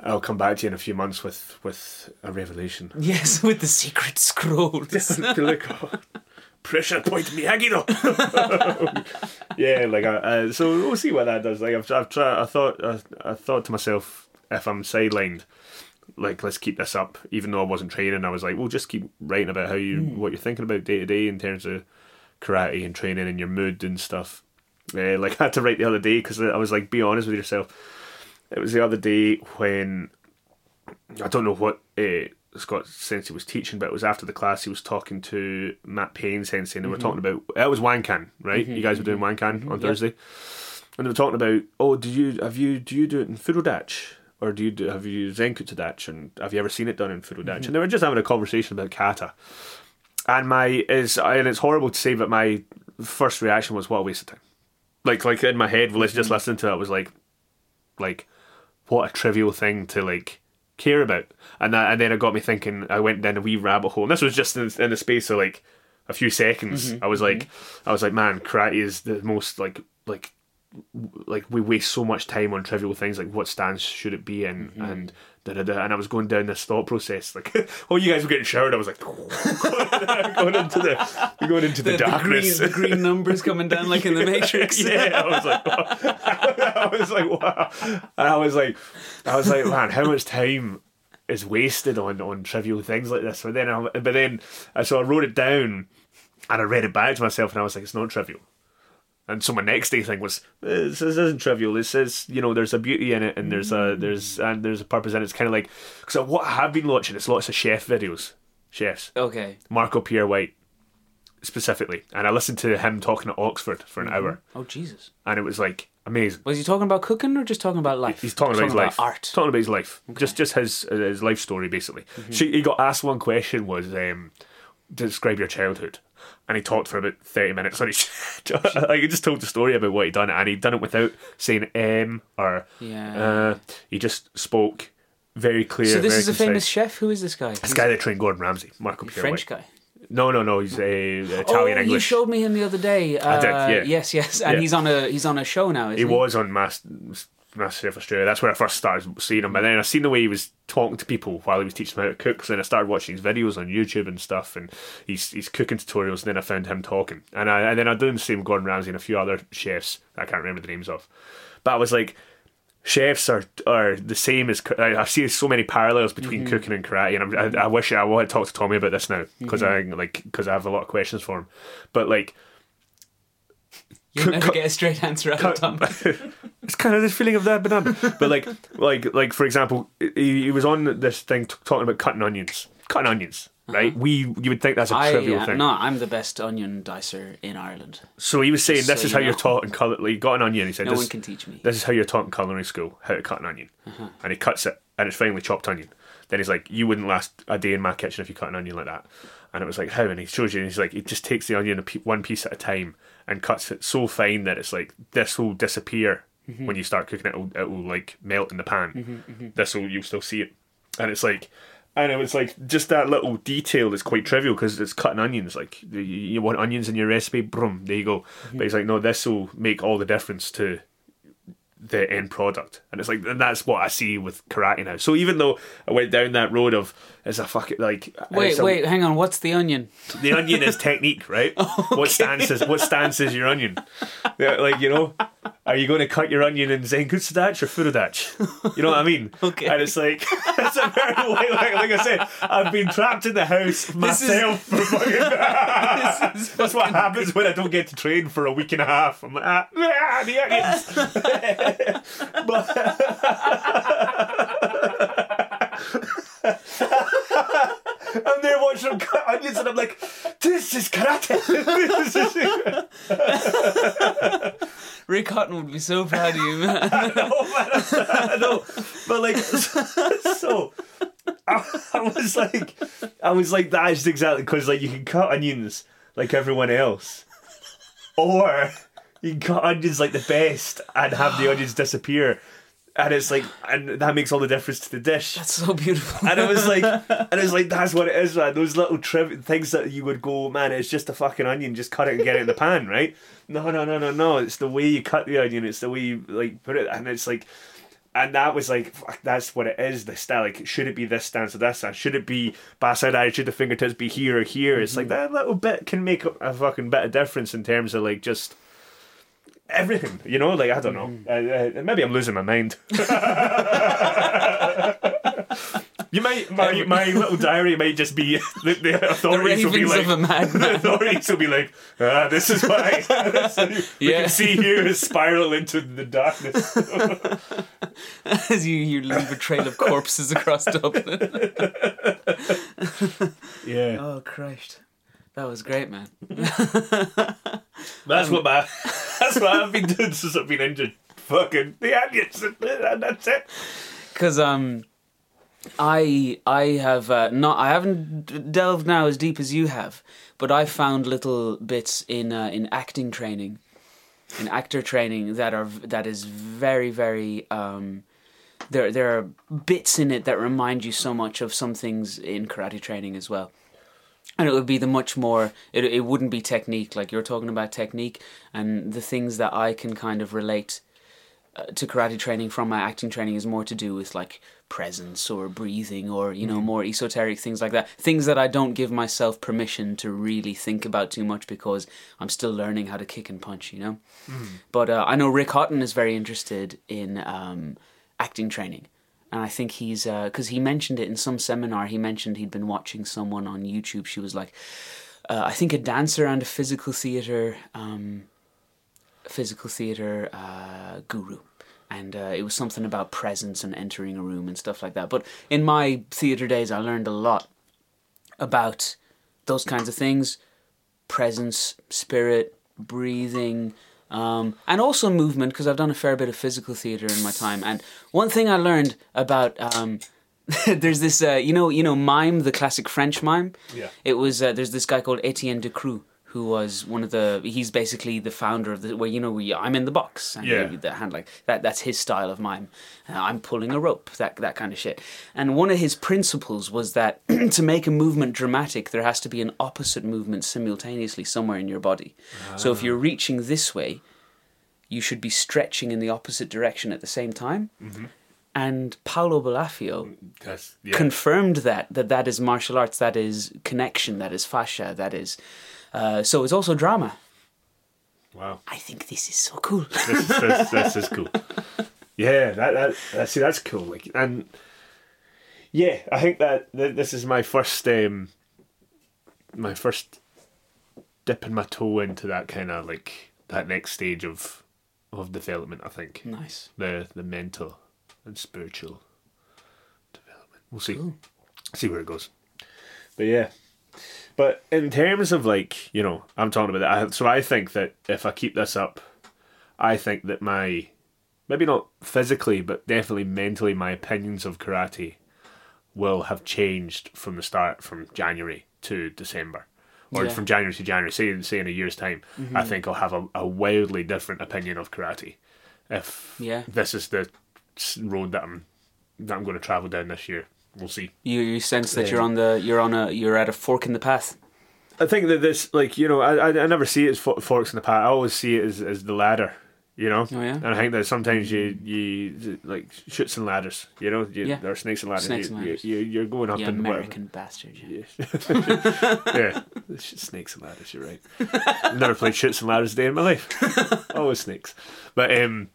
I'll come back to you in a few months with with a revelation. Yes, with the secret scrolls. Pressure point Miyagi-Do. yeah, like uh, so we'll see what that does. Like I've I've tried. I thought I, I thought to myself, if I'm sidelined, like let's keep this up. Even though I wasn't training, I was like, well, just keep writing about how you what you're thinking about day to day in terms of karate and training and your mood and stuff. Uh, like I had to write the other day because I was like, be honest with yourself. It was the other day when I don't know what uh, Scott Sensei was teaching, but it was after the class he was talking to Matt Payne Sensei, and they were mm-hmm. talking about it was Wankan, right? You mm-hmm, guys were doing mm-hmm. Wankan on Thursday, and they were talking about oh, do you have you do you do it in Furodach? Or do you do, have you Zenkutsu and have you ever seen it done in Furodach? And they were just having a conversation about kata. And my is and it's horrible to say, but my first reaction was what a waste of time. Like like in my head, let's just listen to it. I was like, like, what a trivial thing to like care about. And that and then it got me thinking. I went down a wee rabbit hole. And this was just in, in the space of like a few seconds. Mm-hmm, I was mm-hmm. like, I was like, man, karate is the most like like like we waste so much time on trivial things like what stance should it be in mm-hmm. and da, da, da. and I was going down this thought process like oh you guys were getting showered I was like going into the going into the, The, the, green, darkness the green numbers coming down like in the Matrix. yeah, I was like, I was like, wow. And I was like, I was like, man, how much time is wasted on on trivial things like this? But then, I, but then, uh, so I wrote it down and I read it back to myself, and I was like, it's not trivial. And so my next day thing was, eh, this, this isn't trivial. This says, you know, there's a beauty in it, and there's a there's and there's a purpose, and it's kind of like, because what I have been watching is lots of chef videos, chefs. Okay. Marco Pierre White specifically, and I listened to him talking at Oxford for an mm-hmm. hour, Oh Jesus. and it was like amazing. Was he talking about cooking or just talking about life? He's talking about his life, art. talking about his life, just just his his life story basically. Mm-hmm. She, he got asked one question was um, describe your childhood, and he talked for about thirty minutes. And he like he just told the story about what he'd done, and he'd done it without saying "m" or Yeah. uh, he just spoke very clear. so this is a famous chef. Who is this guy? This guy that trained Gordon Ramsay, Marco Pierre French guy. No, no, no. He's a Italian oh, you showed me him the other day. Uh, did, yeah. Yes, yes, and Yeah. he's on a he's on a show now. Isn't He he, was on Mass Masterchef Australia. That's where I first started seeing him. But then I seen the way he was talking to people while he was teaching them how to cook. So then I started watching his videos on YouTube and stuff, and he's he's cooking tutorials. And then I found him talking, and I and then I done the same with Gordon Ramsay and a few other chefs I can't remember the names of. But I was like. Chefs are are the same as I I see so many parallels between mm-hmm. cooking and karate, and I'm, I, I wish I want to talk to Tommy about this now because mm-hmm. I like because I have a lot of questions for him. But like, You'll never get a straight answer out of Tom. it's kind of this feeling of that banana. But like, like, like for example, he, he was on this thing t- talking about cutting onions, cutting onions, right? We you would think that's a I trivial uh, thing. no, I'm the best onion dicer in Ireland. So he was saying Just this so is you how you're taught in culinary. He got an onion. He said No this, one can teach me. this is how you're taught in culinary school how to cut an onion, Uh-huh. and he cuts it, and it's finely chopped onion. Then he's like, "You wouldn't last a day in my kitchen if you cut an onion like that." And it was like, "How?" And he shows you, and he's like, "He just takes the onion pe- one piece at a time and cuts it so fine that it's like this will disappear Mm-hmm. when you start cooking it. It'll, it will like melt in the pan. Mm-hmm, mm-hmm. This will you'll still see it, and it's like." And it was like just that little detail is quite trivial because it's cutting onions. Like you, want onions in your recipe, boom, there you go. Mm-hmm. But it's like, no, this will make all the difference to the end product. And it's like, and that's what I see with karate now. So even though I went down that road of, it's a fucking like, Wait, a- wait, hang on. What's the onion? the onion is technique, right? What stance is what stance is your onion? Yeah, like you know, are you going to cut your onion in Zenkutsu or Furudach? You know what I mean? Okay. And it's like it's a very like, like, like I said, I've been trapped in the house myself for fucking. This is That's what happens when I don't get to train for a week and a half. I'm like, ah, ah the onions. I'm there watching them cut onions, and I'm like, this is karate. Rick Hotton would be so proud of you, man. oh man, I know, but like, so I, I was like, I was like, that is exactly because like you can cut onions like everyone else, or you can cut onions like the best and have the onions disappear, and it's like, and that makes all the difference to the dish. That's so beautiful. And it was like, and it was like, that's what it is, man. Those little triv- things that you would go, man, it's just a fucking onion. Just cut it and get it in the pan, right? No, no, no, no, no. It's the way you cut the onion. It's the way you like put it, and it's like, and that was like, fuck, that's what it is. The style, like, should it be this stance or this stance? Should it be backside eye? Should the fingertips be here or here? It's like mm-hmm. that little bit can make a fucking bit of difference in terms of like just everything, you know. Like I don't know. Uh, uh, maybe I'm losing my mind. you might my my little diary might just be the, the the authorities will be like of a the authorities will be like, ah, this is why we Yeah. can see you spiral into the darkness. As you, you leave a trail of corpses across Dublin. Yeah, Oh, Christ. That was great, man. that's what my that's what I've been doing since I've been injured. Fucking the onions, and that's it. because um i i have uh, not i haven't delved now as deep as you have but i found little bits in uh, in acting training in actor training that are that is very very um there there are bits in it that remind you so much of some things in karate training as well and it would be the much more it, it wouldn't be technique like you're talking about technique and the things that i can kind of relate uh, to karate training from my acting training is more to do with like presence or breathing or you know more esoteric things like that. Things that i don't give myself permission to really think about too much because i'm still learning how to kick and punch you know? But uh, i know rick hotton is very interested in um, acting training and I think he's because he mentioned it in some seminar. He mentioned he'd been watching someone on YouTube. She was like, uh, I think a dancer and a physical theater, um, physical theater uh, guru, and uh, it was something about presence and entering a room and stuff like that. But in my theater days, I learned a lot about those kinds of things: presence, spirit, breathing, um, and also movement. Because I've done a fair bit of physical theater in my time. And one thing I learned about um, there's this, uh, you know, you know, mime, the classic French mime. Yeah. It was uh, there's this guy called Etienne de Decroux who was one of the he's basically the founder of the where you know you, I'm in the box. And Yeah. the hand like that that's his style of mime. Uh, I'm pulling a rope that that kind of shit. And one of his principles was that to make a movement dramatic there has to be an opposite movement simultaneously somewhere in your body. So if you're ah. reaching this way you should be stretching in the opposite direction at the same time. Mm-hmm. And Paulo Balafio mm, yeah. confirmed that that that is martial arts that is connection that is fascia that is uh, so it's also drama wow. i think this is so cool this, is- this, this is cool. Yeah, that, that, that see that's cool. Like and yeah, I think that th- this is my first um my first dipping my toe into that kind of like that next stage of of development. I think nice the the mental and spiritual development. We'll see see where it goes. But yeah. But in terms of like, you know, I'm talking about that. So I think that if I keep this up, I think that my maybe not physically, but definitely mentally, my opinions of karate will have changed from the start from January to December. Or Yeah. from January to January, say, say in a year's time, I mm-hmm. think I'll have a, a wildly different opinion of karate. If Yeah. this is the road that I'm that I'm going to travel down this year, we'll see. You you sense that Yeah. you're on the you're on a you're at a fork in the path. I think that this, like you know, I I, I never see it as forks in the path. I always see it as, as the ladder. You know, Oh, yeah? and I think that sometimes you you like shoots and ladders. You know, you, Yeah. there are snakes and ladders. Snakes you, and ladders. You, you, are going up You in American bastard. Yeah. Yeah, yeah. Snakes and ladders. You're right. I've never played shoots and ladders a day in my life. Always snakes. But um,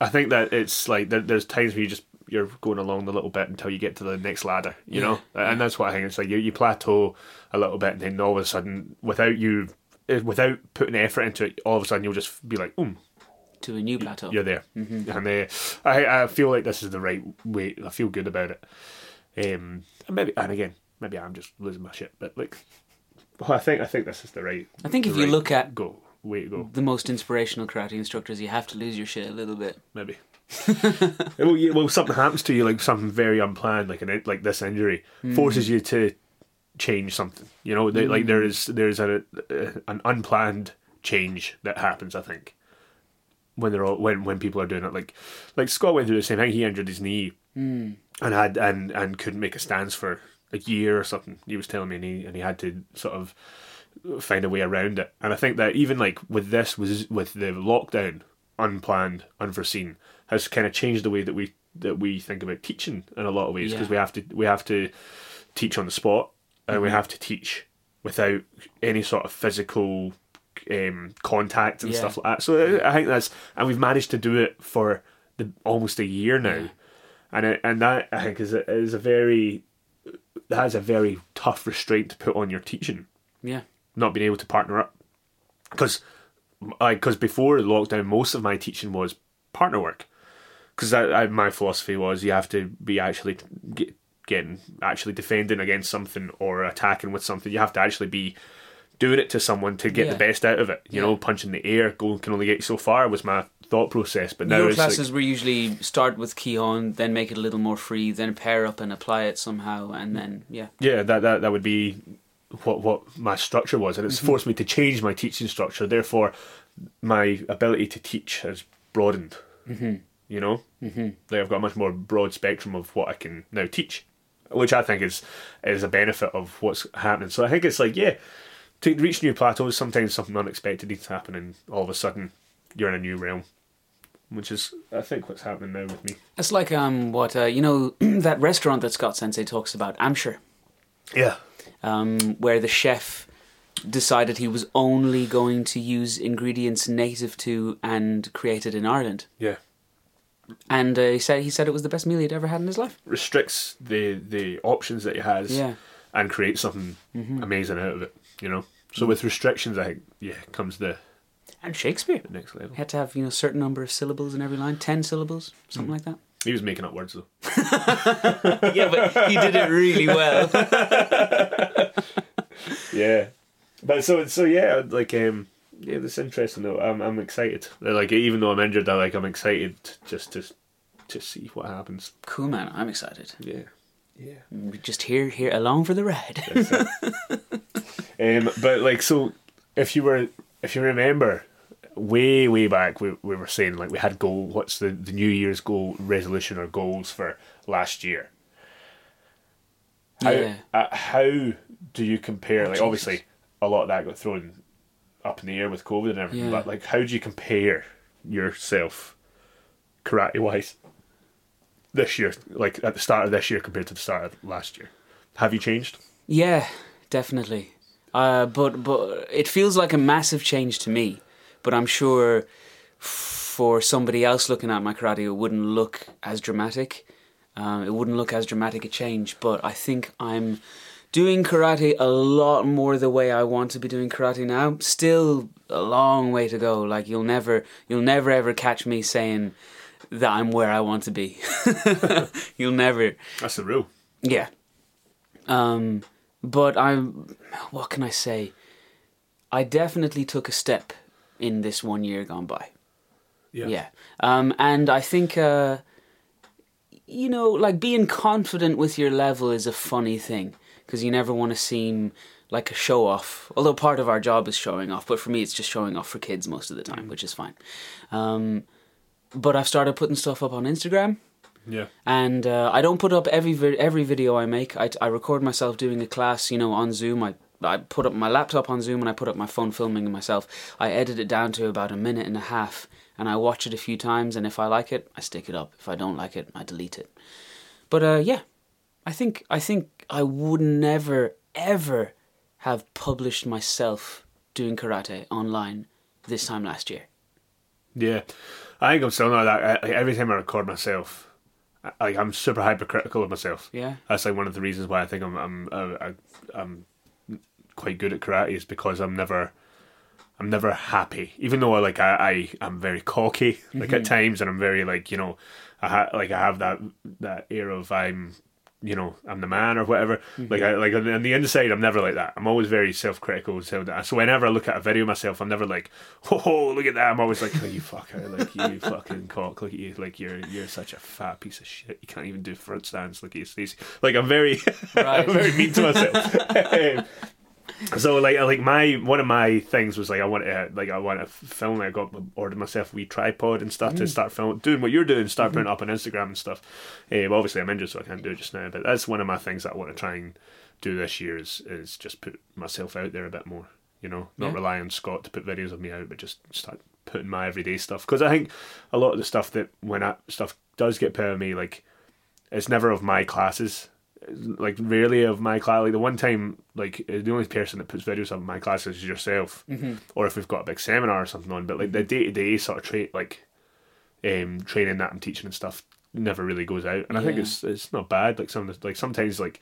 I think that it's like there, there's times where you just you're going along the little bit until you get to the next ladder, you know, and that's what I think. It's like you, you plateau a little bit, and then all of a sudden, without you, eh, without putting effort into it, all of a sudden you'll just be like, boom, To a new plateau. you're there, and uh, I I feel like this is the right way. I feel good about it. Um, and maybe and again, maybe I'm just losing my shit, but like, well, I think I think this is the right. I think if the you look at go way to go, the most inspirational karate instructors, you have to lose your shit a little bit. maybe. well, you, well, something happens to you, like something very unplanned, like an like this injury, forces mm. you to change something. You know, They- like there mm. is there's a, an unplanned change that happens. I think when they're all, when when people are doing it, like like Scott went through the same thing. He injured his knee mm. and had and and couldn't make a stance for a year or something. He was telling me, and he and he had to sort of find a way around it. And I think that even like with this was with the lockdown, unplanned, unforeseen, has kind of changed the way that we that we think about teaching in a lot of ways because Yeah. we have to we have to teach on the spot and we have to teach without any sort of physical um, contact and Yeah. stuff like that. So I I think that's and we've managed to do it for the, almost a year now, Yeah. and it, and that I think is a, is a very that is a very tough restraint to put on your teaching Yeah. not being able to partner up because because before lockdown most of my teaching was partner work because my philosophy was you have to be actually get, getting actually defending against something or attacking with something you have to actually be doing it to someone to get Yeah. the best out of it you Yeah. know punching the air goal can only get you so far was my thought process but now Your it's like- classes were usually start with key on, then make it a little more free, then pair up and apply it somehow, and then yeah, yeah that that that would be what what my structure was and it's Mm-hmm. forced me to change my teaching structure therefore my ability to teach has broadened mm-hmm. You know? Mm-hmm. like I've got a much more broad spectrum of what I can now teach which I think is is a benefit of what's happening. So I think it's like yeah to reach new plateaus sometimes something unexpected needs to happen and all of a sudden you're in a new realm which is I think what's happening now with me. It's like um what uh, you know that restaurant that Scott Sensei talks about, Amshire, yeah. Um, where the chef decided he was only going to use ingredients native to and created in Ireland, yeah and uh, he said he said it was the best meal he'd ever had in his life. restricts the the options that he has Yeah. and creates something amazing out of it. You know. So with restrictions, I think yeah comes the, And Shakespeare the next level. he had to have you know a certain number of syllables in every line, ten syllables, something like that. He was making up words though. yeah, but he did it really well. Yeah, but so so yeah, like um yeah, that's interesting though. I'm I'm excited. Like even though I'm injured, I like I'm excited just to to see what happens. cool, man. I'm excited. Yeah, yeah. We're Just here, here, along for the ride. Um, but like, so if you were, if you remember, way way back, we we were saying like we had goal. What's the the New Year's goal resolution or goals for last year? How, Yeah. uh, how do you compare? Like, Jesus. obviously, a lot of that got thrown up in the air with COVID and everything. Yeah. But like, how do you compare yourself, karate wise, this year? Like at the start of this year compared to the start of last year, have you changed? Yeah, definitely. Uh, but but it feels like a massive change to me. But I'm sure for somebody else looking at my karate, it wouldn't look as dramatic. Um, it wouldn't look as dramatic a change. But I think I'm doing karate a lot more the way I want to be doing karate now. Still a long way to go. Like you'll never you'll never ever catch me saying that I'm where I want to be. you'll never. That's the rule. Yeah. Um, but I'm. What can I say? I definitely took a step in this one year gone by. Yeah. Um, and I think, uh, you know, like being confident with your level is a funny thing because you never want to seem like a show off. Although part of our job is showing off, but for me, it's just showing off for kids most of the time, which is fine. Um, but I've started putting stuff up on Instagram. Yeah. And uh, I don't put up every vi- every video I make. I, I record myself doing a class, you know, on Zoom. I I put up my laptop on Zoom and I put up my phone filming myself. I edit it down to about a minute and a half, and I watch it a few times. And if I like it, I stick it up. If I don't like it, I delete it. But uh, yeah, I think I think I would never ever have published myself doing karate online this time last year. Yeah, I think I'm still not that. I- every time I record myself, I- like I'm super hypercritical of myself. Yeah. that's like one of the reasons why I think I'm I'm uh, I- I'm quite good at karate is because I'm never I'm never happy, even though like I, I I'm very cocky like at times, and I'm very like you know I ha- like I have that that air of I'm you know I'm the man or whatever. Mm-hmm. Like I like on the, inside, I'm never like that. I'm always very self critical. So whenever I look at a video of myself, I'm never like, oh look at that. I'm always like, oh you fucker, like you fucking cock, look at you, like you're you're such a fat piece of shit. You can't even do front stands. Look at you, Stacey. Like I'm very Right. I'm very mean to myself. Um, So like like my one of my things was like I want to uh, like I want to film. I got ordered myself a wee tripod and stuff to mm. start filming, doing what you're doing, start mm-hmm. putting it up on Instagram and stuff. Um, obviously I'm injured, so I can't do it just now. But that's one of my things that I want to try and do this year is is just put myself out there a bit more. You know, not Yeah. rely on Scott to put videos of me out, but just start putting my everyday stuff. Because I think a lot of the stuff that when that stuff does get put of me, like it's never of my classes like rarely of my class. Like the one time, like the only person that puts videos up in my classes is yourself, mm-hmm. or if we've got a big seminar or something on. But like the day to day sort of trait, like um, training that I'm teaching and stuff, never really goes out. And I think it's it's not bad. Like some like sometimes like.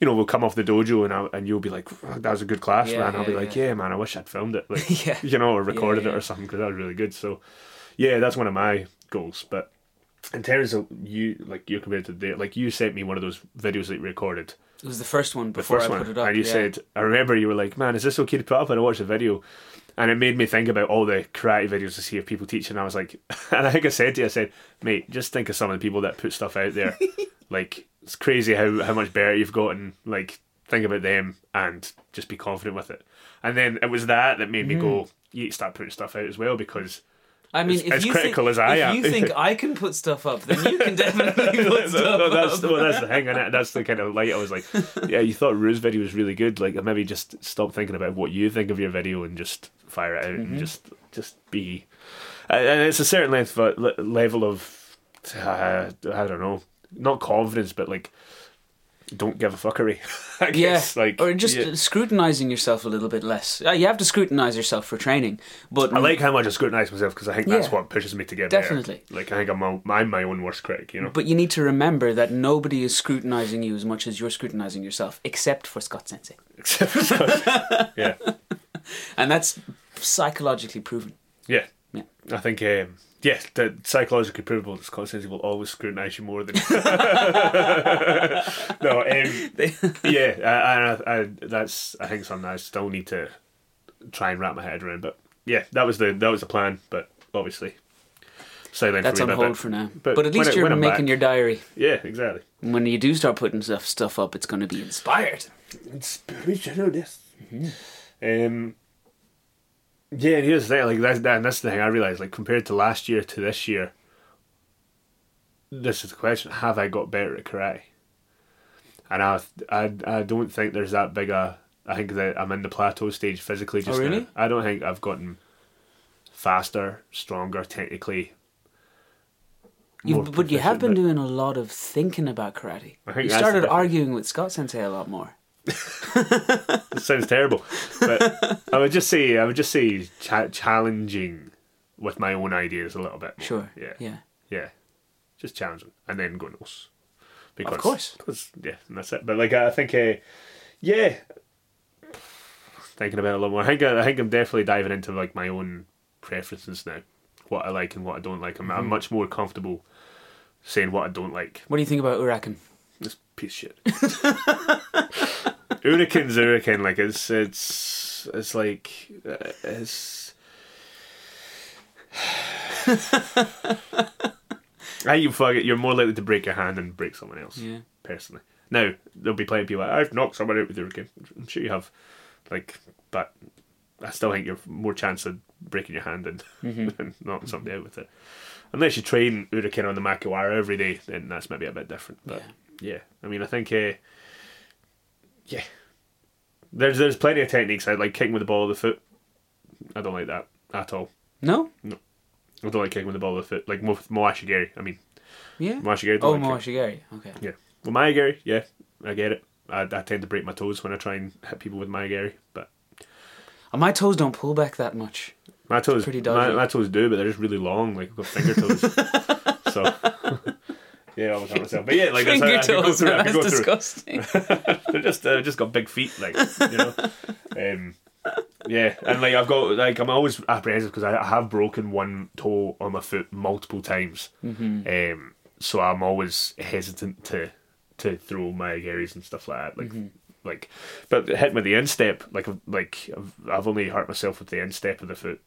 You know, we'll come off the dojo and I, and you'll be like, "That was a good class, Yeah, man." I'll be like, yeah. "Yeah, man, I wish I'd filmed it." Like, Yeah. you know, or recorded yeah. it or something because that was really good. So, yeah, that's one of my goals. But in terms of you, like you're compared to the, like you sent me one of those videos that you recorded, It was the first one before first I one, put it up. and you yeah. said, I remember you were like, "Man, is this okay to put up?" And I watched the video, and it made me think about all the karate videos to see if people teach. And I was like, and I think I said to you, I said, "Mate, just think of some of the people that put stuff out there. like it's crazy how how much better you've gotten. Like think about them and just be confident with it." And then it was that that made me go, mm-hmm. "You need to start putting stuff out as well because." I mean, as- if as you critical think, as I if am. you think I can put stuff up, then you can definitely put stuff no, that's, up. well, that's the thing, and that's the kind of light I was like, yeah, you thought Rue's video was really good. Like, maybe just stop thinking about what you think of your video and just fire it out Mm-hmm. and just just be. And and it's a certain level of, uh, I don't know, not confidence, but like, don't give a fuckery. I Yeah, guess, like, or just yeah. scrutinizing yourself a little bit less. You have to scrutinize yourself for training, but I like how much I scrutinize myself because I think that's Yeah. what pushes me to get Definitely. better. Like, I think I'm, my, I'm my own worst critic, you know. But you need to remember that nobody is scrutinizing you as much as you're scrutinizing yourself, except for Scott Sensei, Except for Scott. yeah. and that's psychologically proven. Yeah. Yeah. I think, um, yeah, the psychologically provable that Scott says he will always scrutinise you more than. no, um, yeah, I, I, I, that's I think something I still need to try and wrap my head around. But yeah, that was the that was the plan. But obviously, sideline That's for on hold bit. for now. But But, at least you're making back- your diary. Yeah, exactly. When you do start putting stuff stuff up, it's going to be inspired. Inspirationalness. Um, yeah, and here's the thing, like that's that, and that's the thing I realized, like compared to last year to this year. This is the question: Have I got better at karate? And I, I, I don't think there's that big a. I think that I'm in the plateau stage physically oh, just Oh, really? now. I don't think I've gotten faster, stronger, technically. You, but you have been doing a lot of thinking about karate. I think You started arguing with Scott Sensei a lot more. Sounds terrible, but I would just say I would just say cha- challenging with my own ideas a little bit. More. Sure. Yeah. Yeah. Yeah. Just challenging and then going else. Because, course. Because, yeah, and that's it. But like I think, uh, yeah, thinking about it a lot more. I think I think I'm definitely diving into like my own preferences now, what I like and what I don't like. I'm, Mm-hmm. I'm much more comfortable saying what I don't like. What do you think about Uraken? This piece of shit. Hurricane's hurricane. Like it's it's it's like uh, it's. I you fuck it. You're more likely to break your hand than break someone else. Yeah. Personally, now there'll be plenty of people. Like, I've knocked someone out with a hurricane. I'm sure you have, like, but I still think you're more chance of breaking your hand than, than knocking somebody out with it. Unless you train hurricane on the Makiwara every day, then that's maybe a bit different. But yeah, I mean, I think uh, yeah, there's there's plenty of techniques. I like kicking with the ball of the foot. I don't like that at all. No? No. I don't like kicking with the ball of the foot. Like Mo- Mawashi geri. I mean, Yeah. Mawashi geri. Oh, like kick- Mawashi geri. Okay. Yeah. Well, Mae geri, yeah, I get it. I, I tend to break my toes when I try and hit people with Mae geri, but And my toes don't pull back that much. my toes, pretty my, my toes do, but they're just really long. Like I've got finger toes. so yeah, I was on myself. But yeah, like that's how I could go toes, through. I that's go disgusting. they're just uh, just got big feet, like you know. Um, yeah, and like I've got like I'm always apprehensive because I, have broken one toe on my foot multiple times. Mm-hmm. Um, so I'm always hesitant to to throw my ageris and stuff like that. Like Mm-hmm. like, but hit with the instep, like like I've, I've only hurt myself with the instep of the foot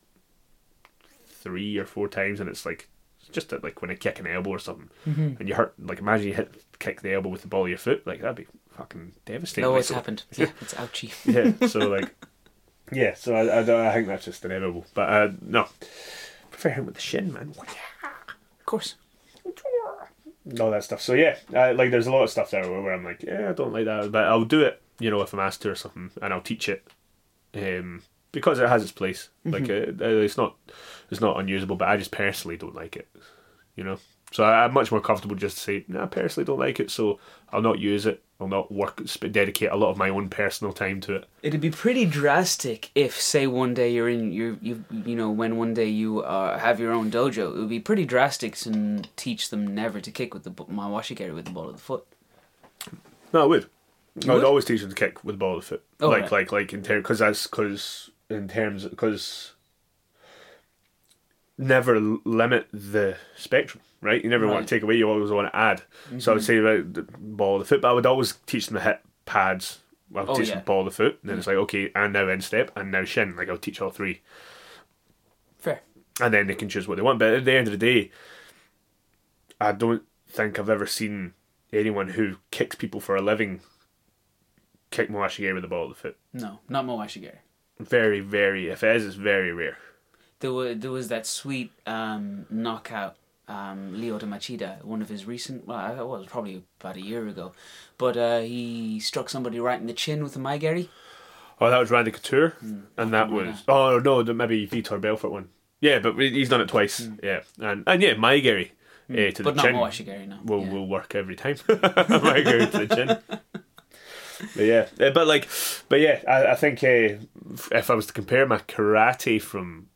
three or four times, and it's like just a, like when I kick an elbow or something, Mm-hmm. and you hurt. Like imagine you hit kick the elbow with the ball of your foot, like that'd be fucking devastating. No, it's so- happened. Yeah, it's ouchy. yeah. So like, yeah. So I, I, I think that's just inevitable. But uh, no, prefer him with the shin, man. Of course. All that stuff. So yeah, uh, like there's a lot of stuff there where, where I'm like, yeah, I don't like that, but I'll do it. You know, if I'm asked to or something, and I'll teach it, um, because it has its place. Like uh, uh, it's not, it's not unusable, but I just personally don't like it. You know. So I, I'm much more comfortable just to say, no, I personally don't like it, so I'll not use it. I'll not work, sp- dedicate a lot of my own personal time to it. It'd be pretty drastic if, say, one day you're in your you you know when one day you uh, have your own dojo. It would be pretty drastic to teach them never to kick with the mawashi geri with the ball of the foot. No, I would. I would would? always teach them to kick with the ball of the foot. Oh, like, right. like, like in terms, because that's because in terms, because never limit the spectrum, right? You never want to take away. You always want to add. So I would mm-hmm. say about the ball the foot, but I would always teach them the hit pads. I would Oh, teach yeah. them ball the foot, and then it's mm-hmm. like okay, and now instep, and now shin. Like I'll teach all three, Fair. and then they can choose what they want. But at the end of the day, I don't think I've ever seen anyone who kicks people for a living kick Mawashi geri with the ball of the foot. No, not mawashi geri. Very, very. It is, very rare. There was there was that sweet um, knockout. Um, de Machida, one of his recent, well, it was probably about a year ago, but uh, he struck somebody right in the chin with a mae geri. Oh, that was Randy Couture, and that was oh no, maybe Vitor Belfort one. Yeah, but he's done it twice. Yeah, and and yeah, my Gary uh, to the chin. But not chin mawashi geri, no. will yeah. will work every time. Gary to the chin. But yeah, uh, but like, but yeah, I, I think uh, if I was to compare my karate from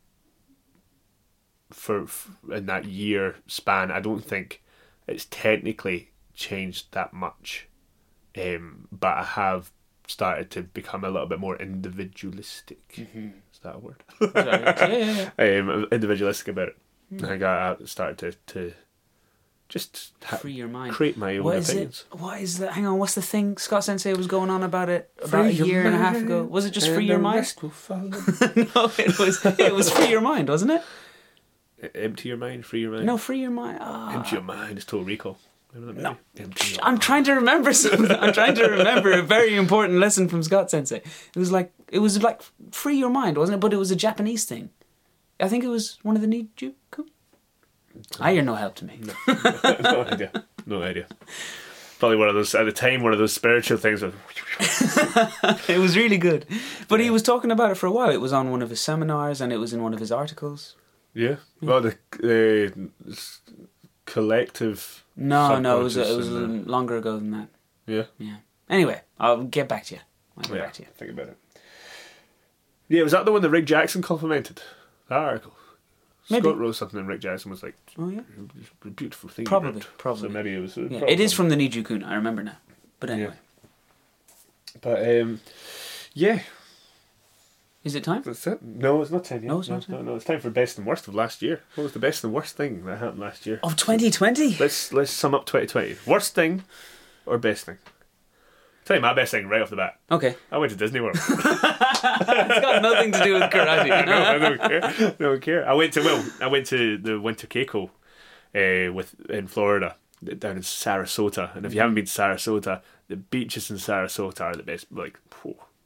for, f in that year span, I don't think it's technically changed that much. Um, but I have started to become a little bit more individualistic. Is that a word? Sorry. yeah, yeah, yeah. um, individualistic about it. I think I I started to, to just ha- Free your mind. create my own What is opinions. it? What is that? Hang on, what's the thing Scott Sensei was going on about it about Free a year and a half ago? Was it just free your mind? rest will follow. no, it was it was free your mind, wasn't it? Empty your mind, free your mind. No, free your mind. Ah. Empty your mind is total recall. No. movie? Empty your I'm trying to remember something. I'm trying to remember a very important lesson from Scott Sensei. It was like it was like free your mind, wasn't it? But it was a Japanese thing. I think it was one of the Nijuku. I hear no help to me. no idea. No idea. Probably one of those at the time. One of those spiritual things. Of, it was really good. But he was talking about it for a while. It was on one of his seminars and it was in one of his articles. yeah. Well, the s- collective. No, no, it was it was a longer ago than that. yeah. Yeah. Anyway, I'll get back to you. I'll get Yeah. back to you. Think about it. Yeah, was that the one that Rick Jackson complimented? That article. Maybe. Scott wrote something, and Rick Jackson was like, Oh yeah. Beautiful thing." Probably, probably. So maybe it was. Yeah, it is from the Nijukun. I remember now. But anyway, But um, yeah, is it time? that's it. No, it's not time yet. No, it's no, not time. No, no, it's time for best and worst of last year. What was the best and worst thing that happened last year? Of 2020. Let's let's sum up 2020. Worst thing or best thing? Tell you my best thing right off the bat. Okay. I went to Disney World. It's got nothing to do with karate. no, I don't care. I don't care. I went to well, I went to the Winter Keiko, uh, with in Florida, down in Sarasota. And if you haven't been to Sarasota, the beaches in Sarasota are the best, like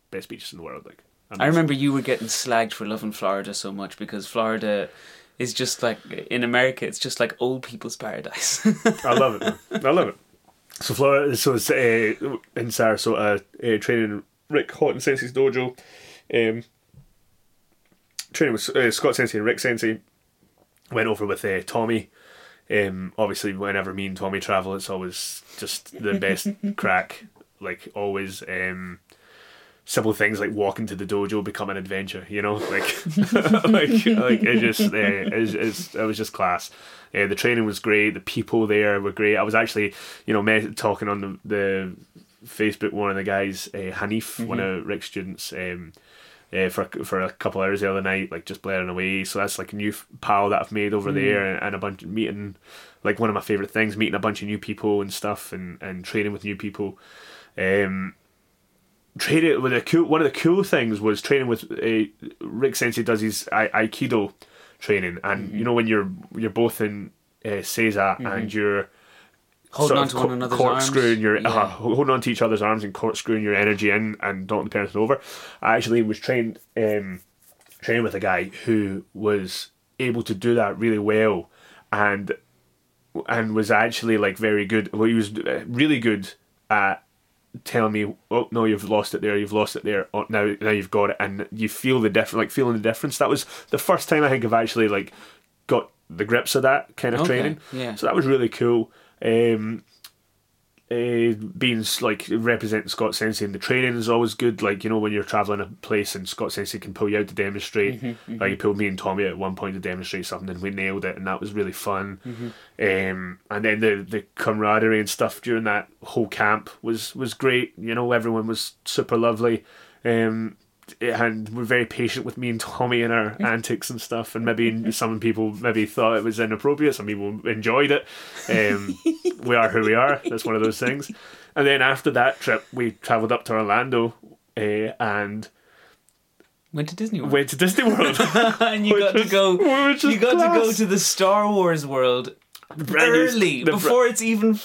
best beaches in the world. Like I remember you were getting slagged for loving Florida so much because Florida is just like in America, it's just like old people's paradise. I love it. Man. I love it. So Florida, so it's uh, in Sarasota, uh, training Rick Hotton Sensei's dojo, um, training with uh, Scott Sensei and Rick Sensei. Went over with uh, Tommy. Um, obviously, whenever me and Tommy travel, it's always just the best crack. Like always, um, simple things like walking to the dojo become an adventure. You know, like like like it just uh, it's, it's, it was just class. Uh, the training was great. The people there were great. I was actually, you know, met, talking on the, the Facebook. One of the guys, uh, Hanif, one of Rick's students, um, uh, for for a couple hours the other night, like just blaring away. So that's like a new f- pal that I've made over there, and, and a bunch of meeting, like one of my favorite things, meeting a bunch of new people and stuff, and and training with new people. Um, training with a cool one of the cool things was training with uh, Rick Sensei does his I- Aikido training, and Mm-hmm. you know when you're you're both in uh, Seiza and you're Holding on to one another's corkscrewing your Yeah. uh, holding on to each other's arms and corkscrewing your energy in and knocking the person over. I actually was trained um, training with a guy who was able to do that really well, and and was actually like very good. Well, he was uh, really good at telling me, "Oh no, you've lost it there. You've lost it there. Oh, now now you've got it," and you feel the difference, like feeling the difference. That was the first time I think I've actually like got the grips of that kind of Okay, training. yeah. So that was really cool. Um, uh, being like representing Scott Sensei in the training is always good. Like you know when you're traveling a place and Scott Sensei can pull you out to demonstrate. Mm-hmm, Like he pulled me and Tommy at one point to demonstrate something, and we nailed it, and that was really fun. Mm-hmm. Um, and then the the camaraderie and stuff during that whole camp was was great. You know everyone was super lovely. Um, and we were very patient with me and Tommy and our antics and stuff. And maybe some people maybe thought it was inappropriate. Some people enjoyed it. Um, we are who we are. That's one of those things. And then after that trip, we travelled up to Orlando uh, and Went to Disney World. went to Disney World. and you got to go. You got to go to the Star Wars world brand early the br- before it's even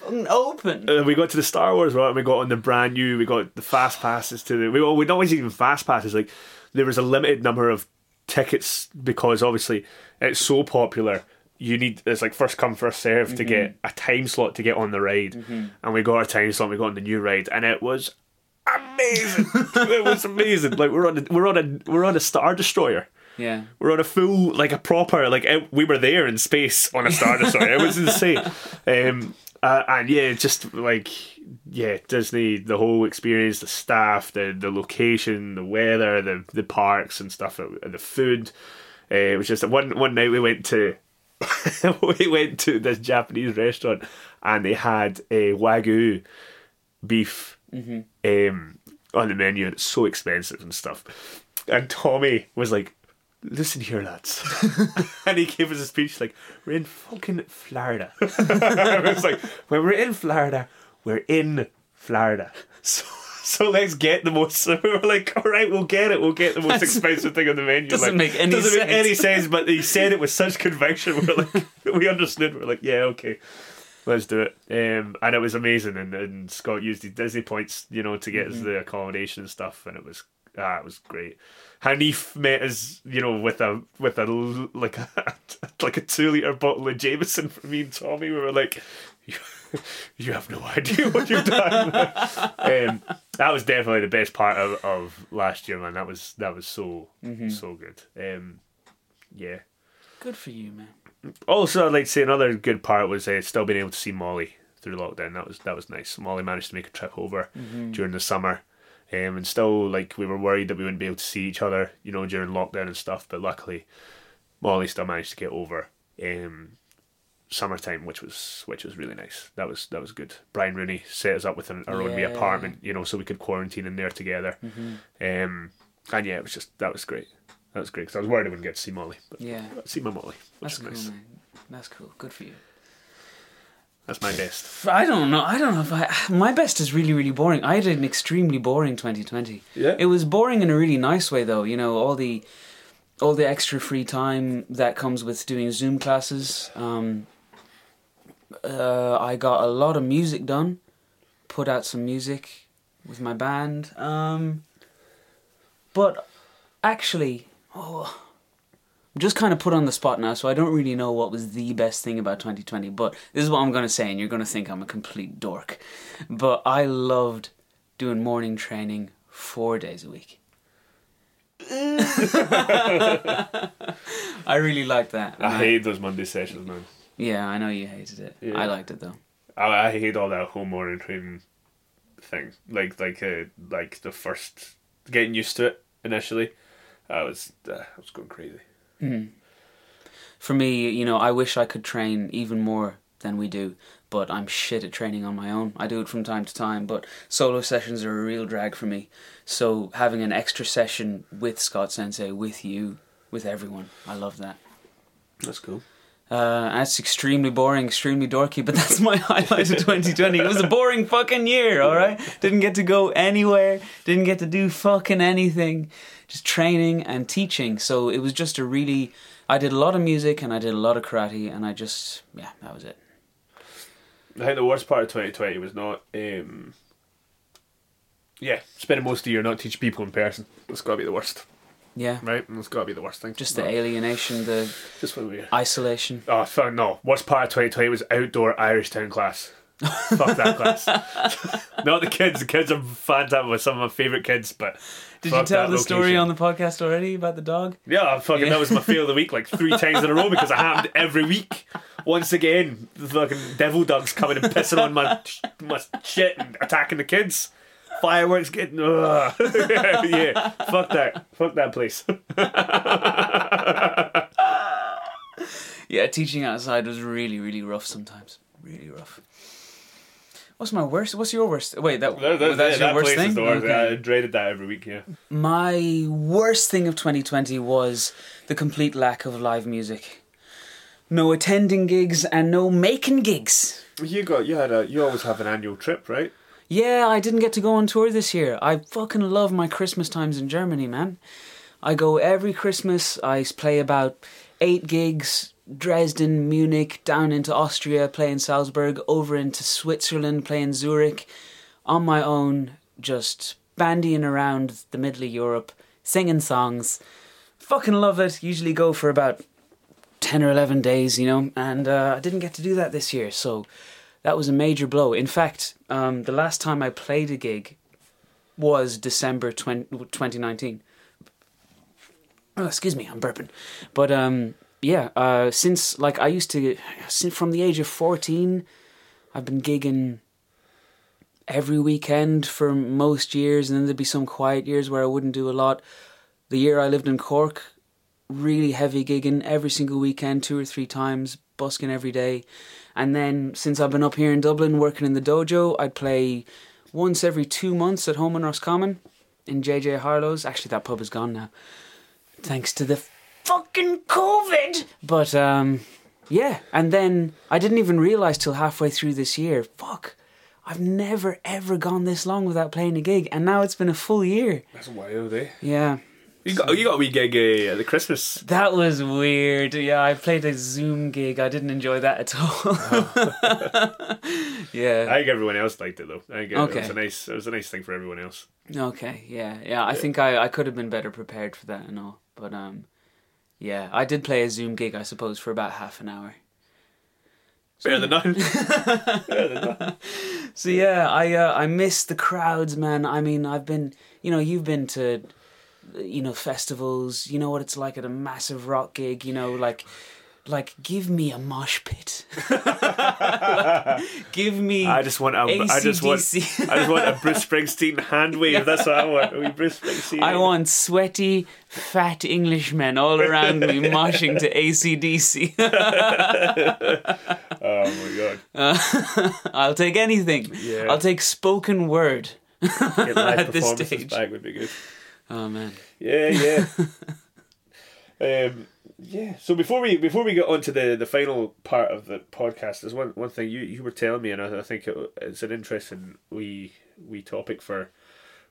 fucking open. Uh, we got to the Star Wars world and we got on the brand new. We got the fast passes to the. We well, we not always even fast passes. Like there was a limited number of tickets because obviously it's so popular. You need it's like first come first serve to get a time slot to get on the ride, and we got our time slot. We got on the new ride, and it was amazing. it was amazing. Like we're on a, we're on a we're on a star destroyer. yeah. We're on a full, like a proper, like it, we were there in space on a Star Destroyer. it was insane. Um, uh, and yeah, just like yeah, Disney, the whole experience, the staff, the the location, the weather, the the parks and stuff, uh, the food. Uh, it was just one one night we went to we went to this Japanese restaurant and they had a wagyu beef um, on the menu and it's so expensive and stuff. And Tommy was like, Listen here, lads. and he gave us a speech like, We're in fucking Florida. I was like, When we're in Florida, we're in Florida. So so let's get the most. So we were like, all right, we'll get it. We'll get the most expensive thing on the menu. Doesn't like, make any doesn't make any sense. sense. But he said it with such conviction. We're like, we understood. We're like, yeah, okay, let's do it. Um, and it was amazing. And, and Scott used his Disney points, you know, to get Mm-hmm. us the accommodation and stuff. And it was ah, it was great. Hanif met us, you know, with a with a like a like a two liter bottle of Jameson for me and Tommy. We were like, you, you have no idea what you've done. um, that was definitely the best part of, of last year, man. That was that was so Mm-hmm. so good. Um, yeah. Good for you, man. Also, I'd like to say another good part was uh, still being able to see Molly through lockdown. That was that was nice. Molly managed to make a trip over during the summer, um, and still like we were worried that we wouldn't be able to see each other, you know, during lockdown and stuff. But luckily, Molly still managed to get over um, summertime, which was which was really nice. That was that was good. Brian Rooney set us up with an, our own wee apartment, you know, so we could quarantine in there together. Um, and yeah, it was just that was great. That was great because I was worried I wouldn't get to see Molly. But Yeah. See my Molly, which That's was cool, nice. man. That's cool. Good for you. That's my best. I don't know. I don't know if I. My best is really, really boring. I had an extremely boring 2020. Yeah. It was boring in a really nice way, though. You know, all the, all the extra free time that comes with doing Zoom classes. Um, uh, I got a lot of music done. Put out some music with my band. Um, but actually, oh, I'm just kind of put on the spot now, so I don't really know what was the best thing about 2020. But this is what I'm going to say, and you're going to think I'm a complete dork. But I loved doing morning training four days a week. I really liked that. I hate those Monday sessions, man. Yeah, I know you hated it. Yeah. I liked it though. I, I hate all that home morning training thing. Like like uh, like the first getting used to it initially. I was uh, I was going crazy. For me, you know, I wish I could train even more than we do, but I'm shit at training on my own. I do it from time to time, but solo sessions are a real drag for me. So having an extra session with Scott Sensei, with you, with everyone, I love that. That's cool. Uh, that's extremely boring, extremely dorky, but that's my highlight of 2020. It was a boring fucking year, alright? Didn't get to go anywhere, didn't get to do fucking anything, just training and teaching. So it was just a really. I did a lot of music and I did a lot of karate, and I just. Yeah, that was it. I think the worst part of 2020 was not. Um, yeah, spending most of the year not teaching people in person. That's got to be the worst, Yeah. right? That's got to be the worst thing. Just the alienation, the Just we. isolation. Oh fuck no! Worst part of 2020 was outdoor Irish town class. fuck that class. not the kids. The kids are fantastic. With some of my favorite kids, but Did fuck you tell the story on the podcast already about the dog? Yeah, fucking Yeah. that was my fail of the week like three times in a row because it happened every week. Once again, the fucking devil dogs coming and pissing on my my shit and attacking the kids. Fireworks getting ugh. yeah, fuck that, fuck that place. Yeah, teaching outside was really, really rough sometimes. Really rough. What's my worst? What's your worst? Wait, that, That, that, that's that your worst place thing. worst. Okay. I dreaded that every week. Yeah, My worst thing of 2020 was the complete lack of live music. No attending gigs and no making gigs. you got you had a you always have an annual trip, right? Yeah, I didn't get to go on tour this year. I fucking love my Christmas times in Germany, man. I go every Christmas. I play about eight gigs Dresden, Munich, down into Austria, playing Salzburg, over into Switzerland, playing Zurich, on my own, just bandying around the middle of Europe, singing songs. Fucking love it. Usually go for about 10 or 11 days, you know, and uh, I didn't get to do that this year, so that was a major blow. In fact, um, the last time I played a gig was December 20, 2019. Oh, excuse me, I'm burping. But um, yeah, uh, since like I used to, since from the age of 14, I've been gigging every weekend for most years, and then there'd be some quiet years where I wouldn't do a lot. The year I lived in Cork, really heavy gigging every single weekend, two or three times, busking every day. And then since I've been up here in Dublin working in the dojo, I'd play once every two months at home in Roscommon in JJ Harlow's. Actually, that pub is gone now, thanks to the fucking COVID. But um, yeah, and then I didn't even realize till halfway through this year. Fuck. I've never ever gone this long without playing a gig, and now it's been a full year. That's wild, eh? Yeah, You got you got a wee gig uh, at the Christmas. That was weird. Yeah, I played a Zoom gig. I didn't enjoy that at all. yeah. I think everyone else liked it though. I think it, Okay. it was a nice it was a nice thing for everyone else. Okay. Yeah. Yeah. I think I, I could have been better prepared for that and all. But um, yeah, I did play a Zoom gig. I suppose for about half an hour. Better than nothing. Better than nothing. So yeah, I uh, I miss the crowds, man. I mean, I've been, you know, you've been to, you know, festivals. You know what it's like at a massive rock gig. You know, like, like give me a mosh pit. Like, give me. I just want a, I just want. I just want a Bruce Springsteen hand wave. That's what I want. A Bruce Springsteen. I want sweaty, fat Englishmen all around me moshing to ACDC. Oh my god. I'll take anything. Yeah. I'll take spoken word. At this stage. back would be good. Oh man. Yeah, yeah. um, Yeah. So before we before we get on to the, the final part of the podcast, there's one one thing you, you were telling me, and I, I think it, it's an interesting wee wee topic for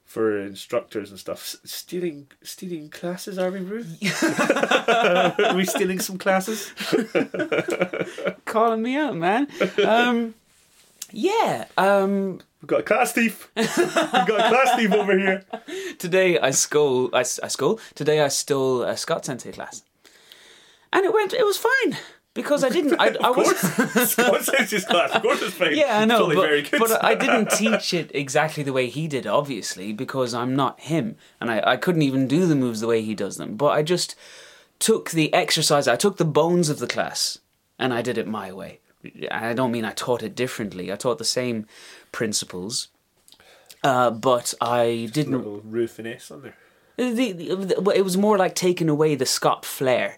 for instructors and stuff. Stealing stealing classes, are we, Ruth? are we stealing some classes? Calling me out, man. Um, yeah. Um, We've got a class thief. We've got a class thief over here. today I stole. I, I stole. Today I stole a Scott Sensei class, and it went. It was fine because I didn't. I, I was. course, Scott says his class. Of course, it's fine. Yeah, I know, Totally but, very good. but I didn't teach it exactly the way he did, obviously, because I'm not him, and I, I couldn't even do the moves the way he does them. But I just took the exercise, I took the bones of the class, and I did it my way. I don't mean I taught it differently. I taught the same principles, uh, but I didn't little Ruth finesse on there. the, the, well, it was more like taking away the Scott flair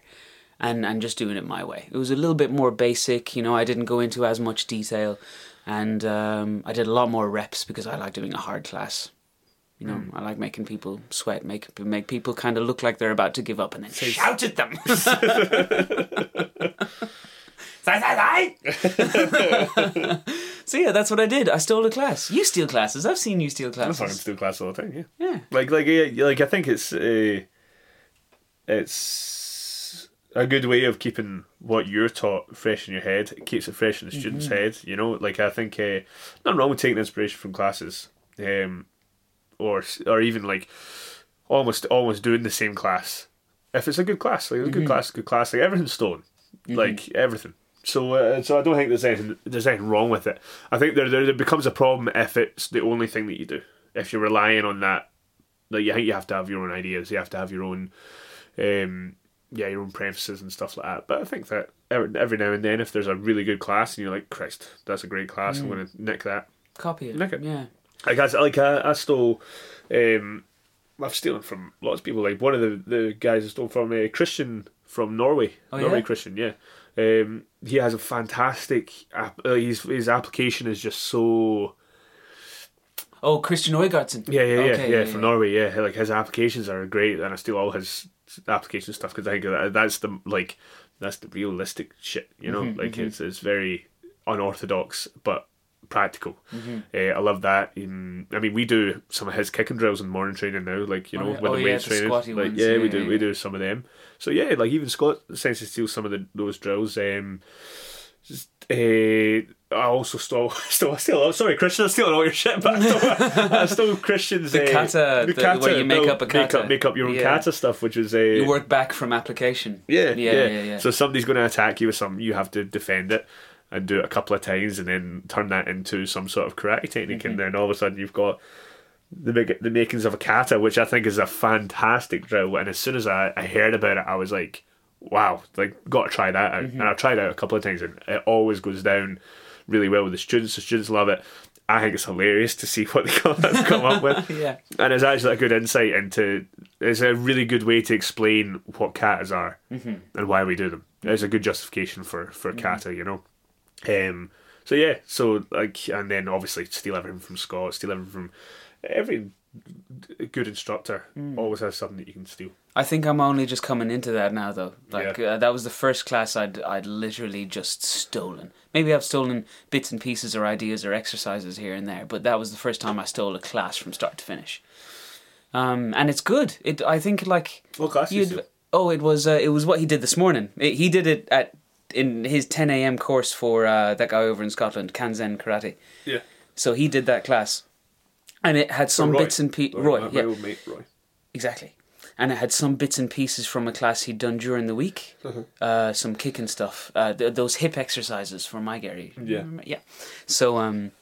and, and just doing it my way. It was a little bit more basic, you know, I didn't go into as much detail and um, I did a lot more reps because I like doing a hard class. You know, I like making people sweat, make make people kind of look like they're about to give up, and then shout at them. So yeah, that's what I did. I stole a class. You steal classes. I've seen you steal classes. I fucking classes. steal class all the time. Yeah. Yeah. Like like yeah, like I think it's uh, it's a good way of keeping what you're taught fresh in your head. It keeps it fresh in the student's head. You know, like I think uh, nothing wrong with taking inspiration from classes, um, or or even like almost almost doing the same class. If it's a good class, like a good class, good class, like everything's stolen, like everything. So, uh, so I don't think there's anything there's anything wrong with it. I think there, there there becomes a problem if it's the only thing that you do. If you're relying on that, like you think you have to have your own ideas, you have to have your own, um, yeah, your own premises and stuff like that. But I think that every, every now and then, if there's a really good class and you're like, Christ, that's a great class, I'm going to nick that. Copy it. Nick it. Yeah. Like I, like I, I stole, um, I've stolen from lots of people. Like one of the, the guys I stole from uh, Christian from Norway. Oh, Norway yeah? Christian, yeah. Um, he has a fantastic. App, uh, his his application is just so. Oh, Christian Oygarden. Yeah, yeah, yeah, Okay, yeah, yeah, From yeah. Norway, yeah. Like his applications are great, and I steal all his application stuff because I think that that's the like that's the realistic shit. You know, Mm-hmm, like it's it's very unorthodox but practical. Mm-hmm. Uh, I love that. In, I mean, we do some of his kicking drills in morning training now, like you Oh, know, yeah. with Oh, the yeah, training. Like ones. yeah, we do yeah, we do some of them. So yeah, like even Scott he steals some of the those drills. Um, just, uh, I also stole, stole, I still, oh, sorry, Christian, I'm stealing all your shit, but I stole, I stole Christian's The uh, kata, the- where you make up a make kata. up, make up your own Yeah. kata stuff, which is a You work back from application. yeah, yeah, yeah, yeah. yeah. So somebody's going to attack you with something, you have to defend it and do it a couple of times, and then turn that into some sort of karate technique, Mm-hmm. and then all of a sudden you've got the big, the makings of a kata, which I think is a fantastic drill. And as soon as I, I heard about it, I was like, wow, like got to try that out. Mm-hmm. And I've tried it out a couple of times, and it always goes down really well with the students. The students love it. I think it's hilarious to see what they come, come up with. Yeah. And it's actually a good insight into. It's a really good way to explain what katas are and why we do them. It's a good justification for for kata, you know. Um. So yeah. So like, and then obviously steal everything from Scott. Steal everything from every good instructor. Always has something that you can steal. I think I'm only just coming into that now, though. Like Yeah. uh, that was the first class I'd I'd literally just stolen. Maybe I've stolen bits and pieces or ideas or exercises here and there, but that was the first time I stole a class from start to finish. Um, and it's good. It I think like What class you you'd- steal? oh it was uh, it was what he did this morning. It, he did it at in his 10 a.m. course for uh, that guy over in Scotland, Kanzen Karate. Yeah. So he did that class, and it had some Roy. bits and pieces. Roy, my, yeah, mate Roy. Exactly. And it had some bits and pieces from a class he'd done during the week. Uh-huh. Uh, some kicking stuff. Uh, th- those hip exercises for mae geri. Yeah. Yeah. So um.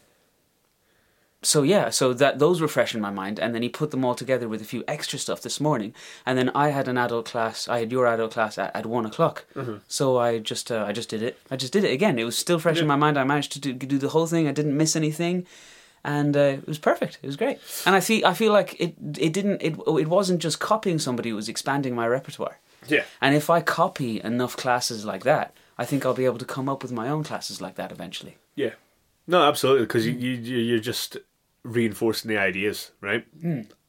So yeah, so that those were fresh in my mind, and then he put them all together with a few extra stuff this morning, and then I had an adult class. I had your adult class at, at one o'clock. Uh-huh. So I just uh, I just did it. I just did it again. It was still fresh in my mind. I managed to do, do the whole thing. I didn't miss anything and uh, it was perfect. It was great, and I feel I feel like it it didn't it it wasn't just copying somebody; it was expanding my repertoire. Yeah. And if I copy enough classes like that, I think I'll be able to come up with my own classes like that eventually. Yeah. No, absolutely, because you, you you're just reinforcing the ideas, right?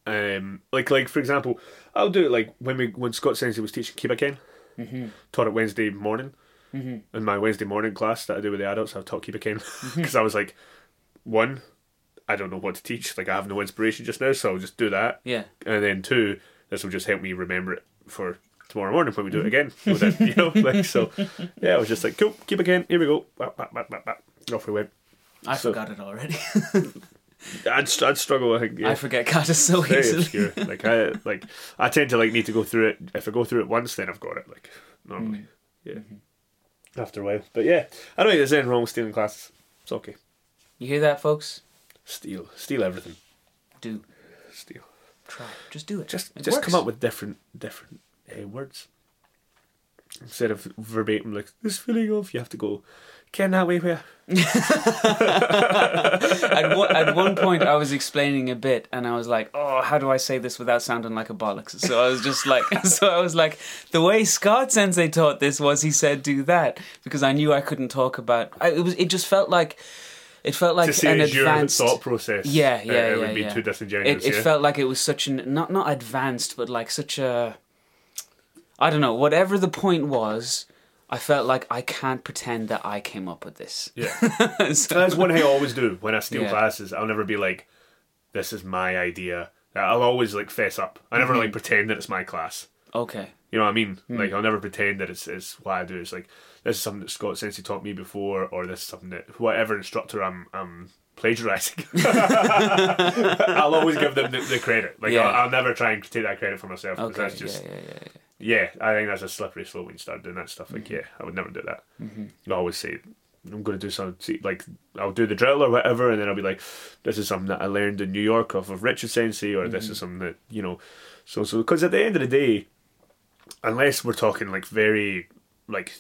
Um, like like for example, I'll do it like when we when Scott Sensei was teaching Kibaken. Mm-hmm. Taught it Wednesday morning. In my Wednesday morning class that I do with the adults, I've taught Keep It Ken Mm-hmm. because I was like, one, I don't know what to teach. Like I have no inspiration just now, so I'll just do that. Yeah. And then two, this will just help me remember it for tomorrow morning when we do it Mm-hmm. again. It, you know, like so. Yeah, I was just like, cool, Keep It Ken. Here we go. Bap, bap, bap, bap, bap. Off we went. I So- forgot it already. I'd, I'd struggle. I think. Yeah. I forget kata so very easily. obscure. Like I like I tend to like need to go through it. If I go through it once, then I've got it. Like normally, Mm. yeah. Mm-hmm. After a while, but yeah, I don't think there's anything wrong with stealing classes. It's okay. You hear that, folks? Steal, steal everything. Do Steal. try. Just do it. Just It just works. come up with different different uh, words instead of verbatim like this feeling of. You have to go. Ken that way where at, one, at one point, I was explaining a bit, and I was like, "Oh, how do I say this without sounding like a bollocks?" So I was just like, so I was like, the way Scott Sensei taught this was he said, "Do that," because I knew I couldn't talk about. I, it was. It just felt like. It felt like to say an advanced. thought process. Yeah, uh, yeah, it yeah, would be yeah. too disingenuous. It, it yeah? felt like it was such an not not advanced, but like such a. I don't know. Whatever the point was, I felt like I can't pretend that I came up with this. yeah. So- That's one thing I always do when I steal Yeah. classes. I'll never be like, "This is my idea." I'll always like fess up. I never Mm-hmm. like pretend that it's my class. okay. You know what I mean? Hmm. Like I'll never pretend that it's, it's what I do. It's like this is something that Scott Sensei taught me before, or this is something that whatever instructor I'm I'm plagiarizing. I'll always give them the, the credit. Like Yeah. I'll, I'll never try and take that credit for myself because Okay. that's just yeah, yeah, yeah, yeah. yeah, I think that's a slippery slope when you start doing that stuff. Like, Mm-hmm. yeah, I would never do that. I always say, I'm going to do something, like, I'll do the drill or whatever, and then I'll be like, this is something that I learned in New York off of Richard Sensei, or this Mm-hmm. is something that, you know, so, so, because at the end of the day, unless we're talking, like, very, like,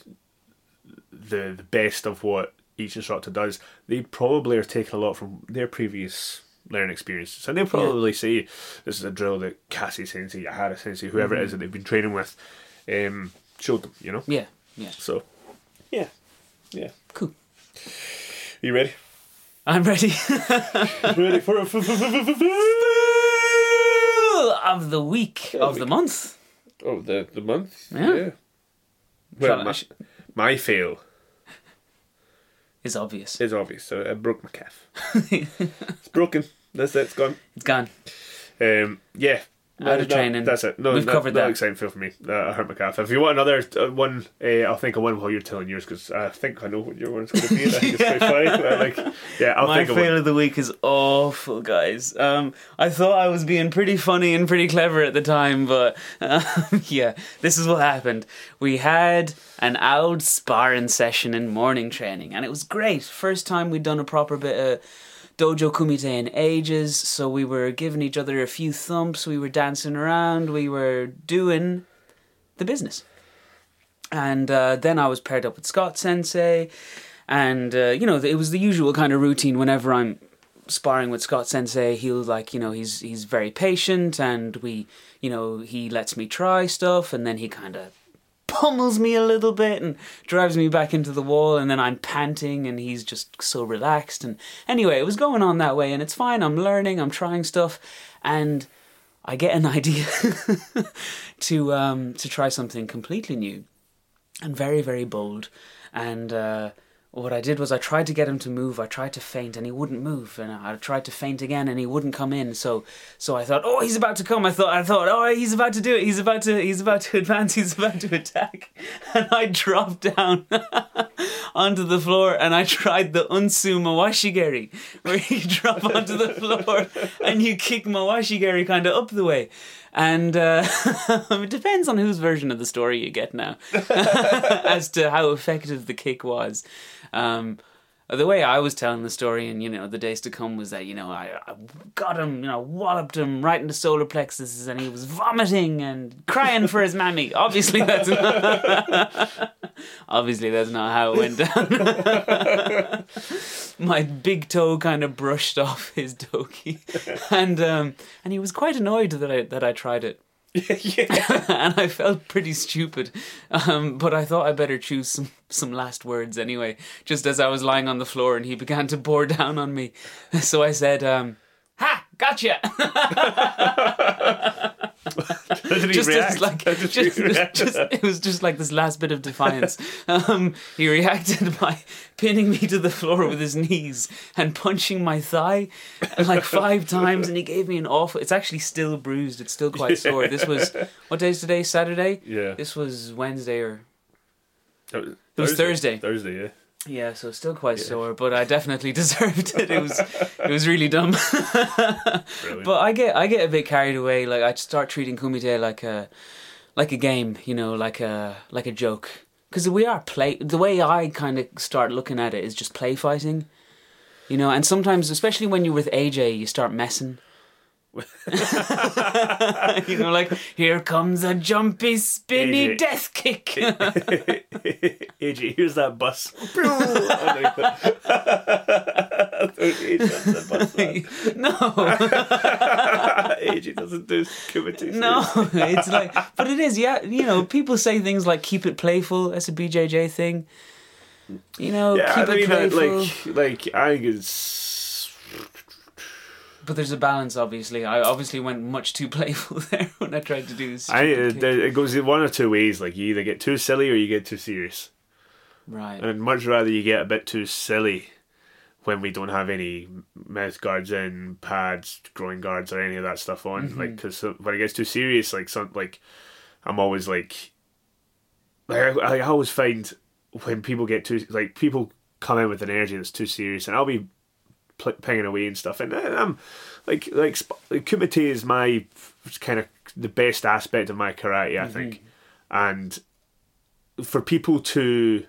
the, the best of what each instructor does, they probably are taking a lot from their previous learning experiences. And they'll probably say, this is a drill that Cassie Sensei, Yahara Sensei, whoever Mm-hmm. it is that they've been training with, um, showed them, you know? Yeah, yeah. So, yeah. Yeah. Cool. Are You ready? I'm ready. ready for a of the week of the month. Oh, the, the month? Yeah. Well, Shall I- my, my fail Is obvious. is obvious. So I broke my calf. it's broken. That's it. It's gone. It's gone. Um, yeah. Out of No, training. That's it. No, We've no, covered no that. exciting feel for me. Uh, I hurt my calf. If you want another uh, one, uh, I'll think of one while you're telling yours because I think I know what your one's going to be. I think it's quite funny. But, like, yeah, I'll My think of fail one. of the week is awful, guys. Um, I thought I was being pretty funny and pretty clever at the time, but um, yeah, this is what happened. We had an old sparring session in morning training, and it was great. First time we'd done a proper bit of dojo kumite in ages, so we were giving each other a few thumps, we were dancing around, we were doing the business. And uh, then I was paired up with Scott Sensei, and uh, you know it was the usual kind of routine. Whenever I'm sparring with Scott Sensei, he'll like you know he's he's very patient, and we you know he lets me try stuff, and then he kind of pummels me a little bit and drives me back into the wall and then I'm panting and he's just so relaxed. And anyway it was going on that way and it's fine. I'm learning I'm trying stuff and I get an idea to um to try something completely new and very very bold. And uh what I did was I tried to get him to move. I tried to faint, and he wouldn't move. And I tried to faint again, and he wouldn't come in. So, so I thought, oh, he's about to come. I thought, I thought, oh, he's about to do it. He's about to, he's about to advance. He's about to attack. And I dropped down onto the floor, and I tried the unsu mawashi geri, where you drop onto the floor and you kick mawashi geri kind of up the way. And uh, it depends on whose version of the story you get now as to how effective the kick was. Um, the way I was telling the story, and you know, the days to come was that you know I, I got him, you know, walloped him right in the solar plexus, and he was vomiting and crying for his mammy. Obviously, that's not, obviously that's not how it went down. My big toe kind of brushed off his dogi, and um, and he was quite annoyed that I that I tried it. and I felt pretty stupid. Um, but I thought I better choose some, some last words anyway, just as I was lying on the floor and he began to bore down on me. So I said, um, Ha! Gotcha! Just as like just, just- it was just like this last bit of defiance. Um, he reacted by pinning me to the floor with his knees and punching my thigh like five times, and he gave me an awful. It's actually still bruised. It's still quite sore. This was what day is today? Saturday. Yeah. This was Wednesday or It was Thursday. Thursday, yeah. Yeah, so still quite sore, but I definitely deserved it. It was it was really dumb. But I get I get a bit carried away. Like I start treating Kumite like a like a game, you know, like a like a joke. Because we are play. The way I kind of start looking at it is just play fighting, you know. And sometimes, especially when you're with AJ, you start messing. you know, like here comes a jumpy, spinny AJ. death kick. AJ, here's that bus. AJ, bus, no, AJ doesn't do kumite. no, it's like, but it is, yeah. You know, people say things like "keep it playful." That's a BJJ thing. You know, Yeah, keep I mean, it playful. like, like I think it's But there's a balance, obviously. I obviously went much too playful there when I tried to do this. I uh, there- it goes in one or two ways. Like you either get too silly or you get too serious. right. And I'd much rather you get a bit too silly when we don't have any mouth guards in, pads, groin guards, or any of that stuff on. Mm-hmm. Like, because when it gets too serious, like some like, I'm always like, like I, I always find when people get too like people come in with an energy that's too serious, and I'll be pl- pinging away and stuff, and I'm like like, like kumite is my kind of the best aspect of my karate, I mm-hmm. think, and for people to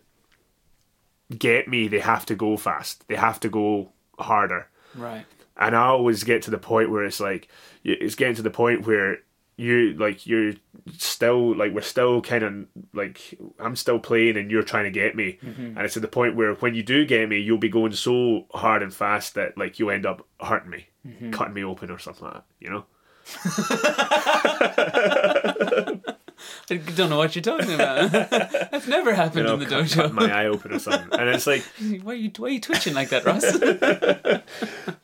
get me, they have to go fast. They have to go harder. Right. And I always get to the point where it's like it's getting to the point where you like you're still like we're still kind of like I'm still playing and you're trying to get me, and it's to the point where when you do get me, you'll be going so hard and fast that like you end up hurting me, cutting me open or something like that. You know. I don't know what you're talking about. That's never happened You know, in the cut, cut dojo. my eye open or something, and it's like why, are you, why are you twitching like that, Ross?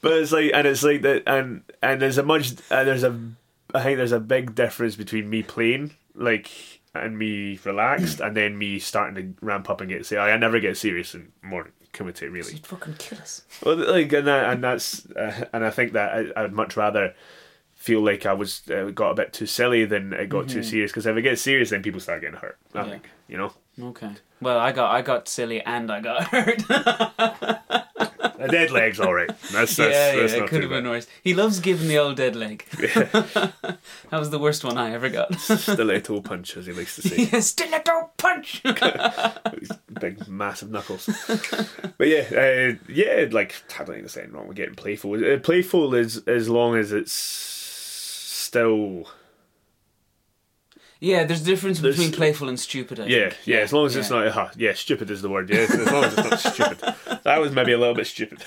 But it's like, and it's like that, and and there's a much, uh, there's a, I think there's a big difference between me playing like and me relaxed, and then me starting to ramp up and get say, I never get serious in more kumite really. You'd fucking kill us. Well, like, and that, and that's, uh, and I think that I, I'd much rather feel like I was uh, got a bit too silly than it got too serious. Because if it gets serious, then people start getting hurt. I Yeah. think you know. Okay. Well, I got I got silly and I got hurt. A dead leg's all right. That's, that's, yeah, that's yeah, it could have been worse. He loves giving the old dead leg. that was the worst one I ever got. Stiletto punch, as he likes to say. yeah, stiletto punch. Big, massive knuckles. but yeah, uh, yeah, like I don't think there's anything wrong with getting playful. Uh, playful is as long as it's still yeah, there's a difference There's- between playful and stupid. I yeah, think. yeah. As long as it's not, uh, yeah, stupid is the word. Yeah, as long as it's not stupid. That was maybe a little bit stupid.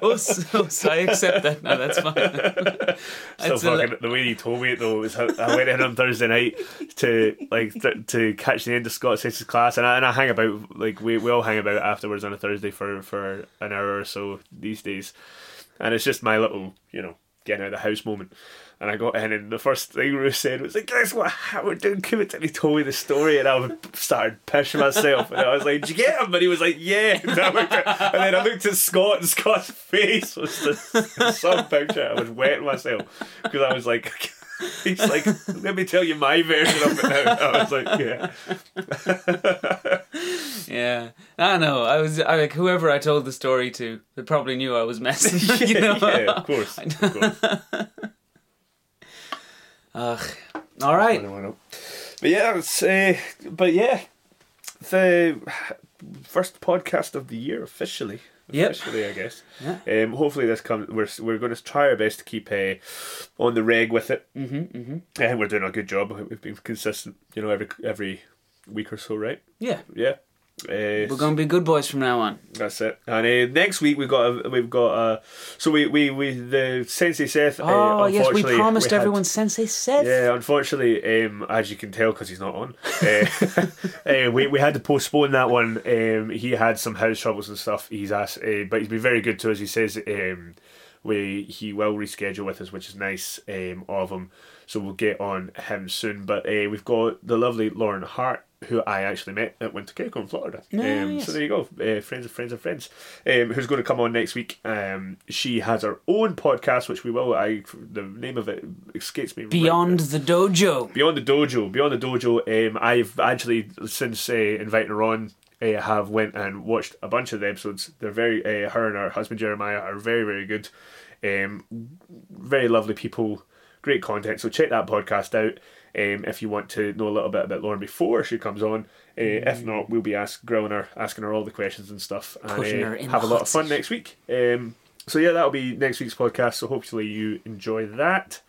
Oh, so, so I accept that. No, that's fine. Still a li- fucking the way you told me it though was how I went in on Thursday night to like th- to catch the end of Scott Sensei's class, and I, and I hang about like we, we all hang about afterwards on a Thursday for for an hour or so these days, and it's just my little you know getting out of the house moment. And I got in, and the first thing Ruth said was like, "Guess what? We're doing Kumite." And he told me the story, and I started pissing myself. And I was like, "Did you get him?" And he was like, "Yeah." And, and then I looked at Scott, and Scott's face was the some picture. I was wetting myself because I was like, "He's like, let me tell you my version of it now." I was like, "Yeah." Yeah, I know. I was I, like whoever I told the story to, they probably knew I was messing. you know? yeah, of course. Of course. Ugh. All right. But yeah, it's, uh, but yeah, the first podcast of the year officially. Yep. Officially, I guess. Yeah. Um, hopefully this comes. We're we're going to try our best to keep uh, on the reg with it. Mm-hmm, mm-hmm. And we're doing a good job. We've been consistent. You know, every every week or so, right? Yeah, Yeah. Uh, we're gonna be good boys from now on. That's it. And uh, next week we've got a, we've got a, so we we we the Sensei Seth. uh, Oh yes, we promised had- everyone Sensei Seth. Yeah, unfortunately, um, as you can tell, because he's not on, uh, uh, we we had to postpone that one. Um, he had some house troubles and stuff. He's asked, uh, but he's been very good to us. He says um, we he will reschedule with us, which is nice um, of him. So we'll get on him soon. But uh, we've got the lovely Lauren Hart, who I actually met at Winter Caco in Florida. Um, Nice. So there you go, uh, friends of friends of friends, um, who's going to come on next week. Um, she has her own podcast, which we will. I the name of it escapes me. right. Beyond the dojo. Beyond the Dojo, Beyond the Dojo. Um, I've actually since uh, inviting her on, uh, have went and watched a bunch of the episodes. They're very. Uh, her and her husband Jeremiah are very very good. Um, very lovely people, great content. So check that podcast out. Um, if you want to know a little bit about Lauren before she comes on, uh, if not, we'll be ask, grilling her, asking her all the questions and stuff, and uh, have a lot of fun seat. next week. Um, so yeah, that'll be next week's podcast. So hopefully you enjoy that.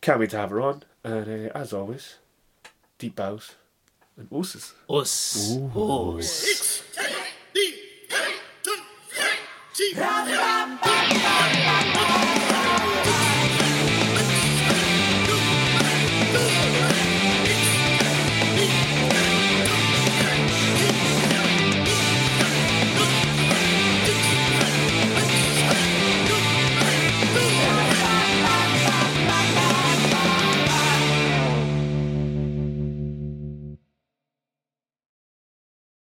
Can't wait to have her on. And uh, as always, deep bows and ooses. Us. Us. It's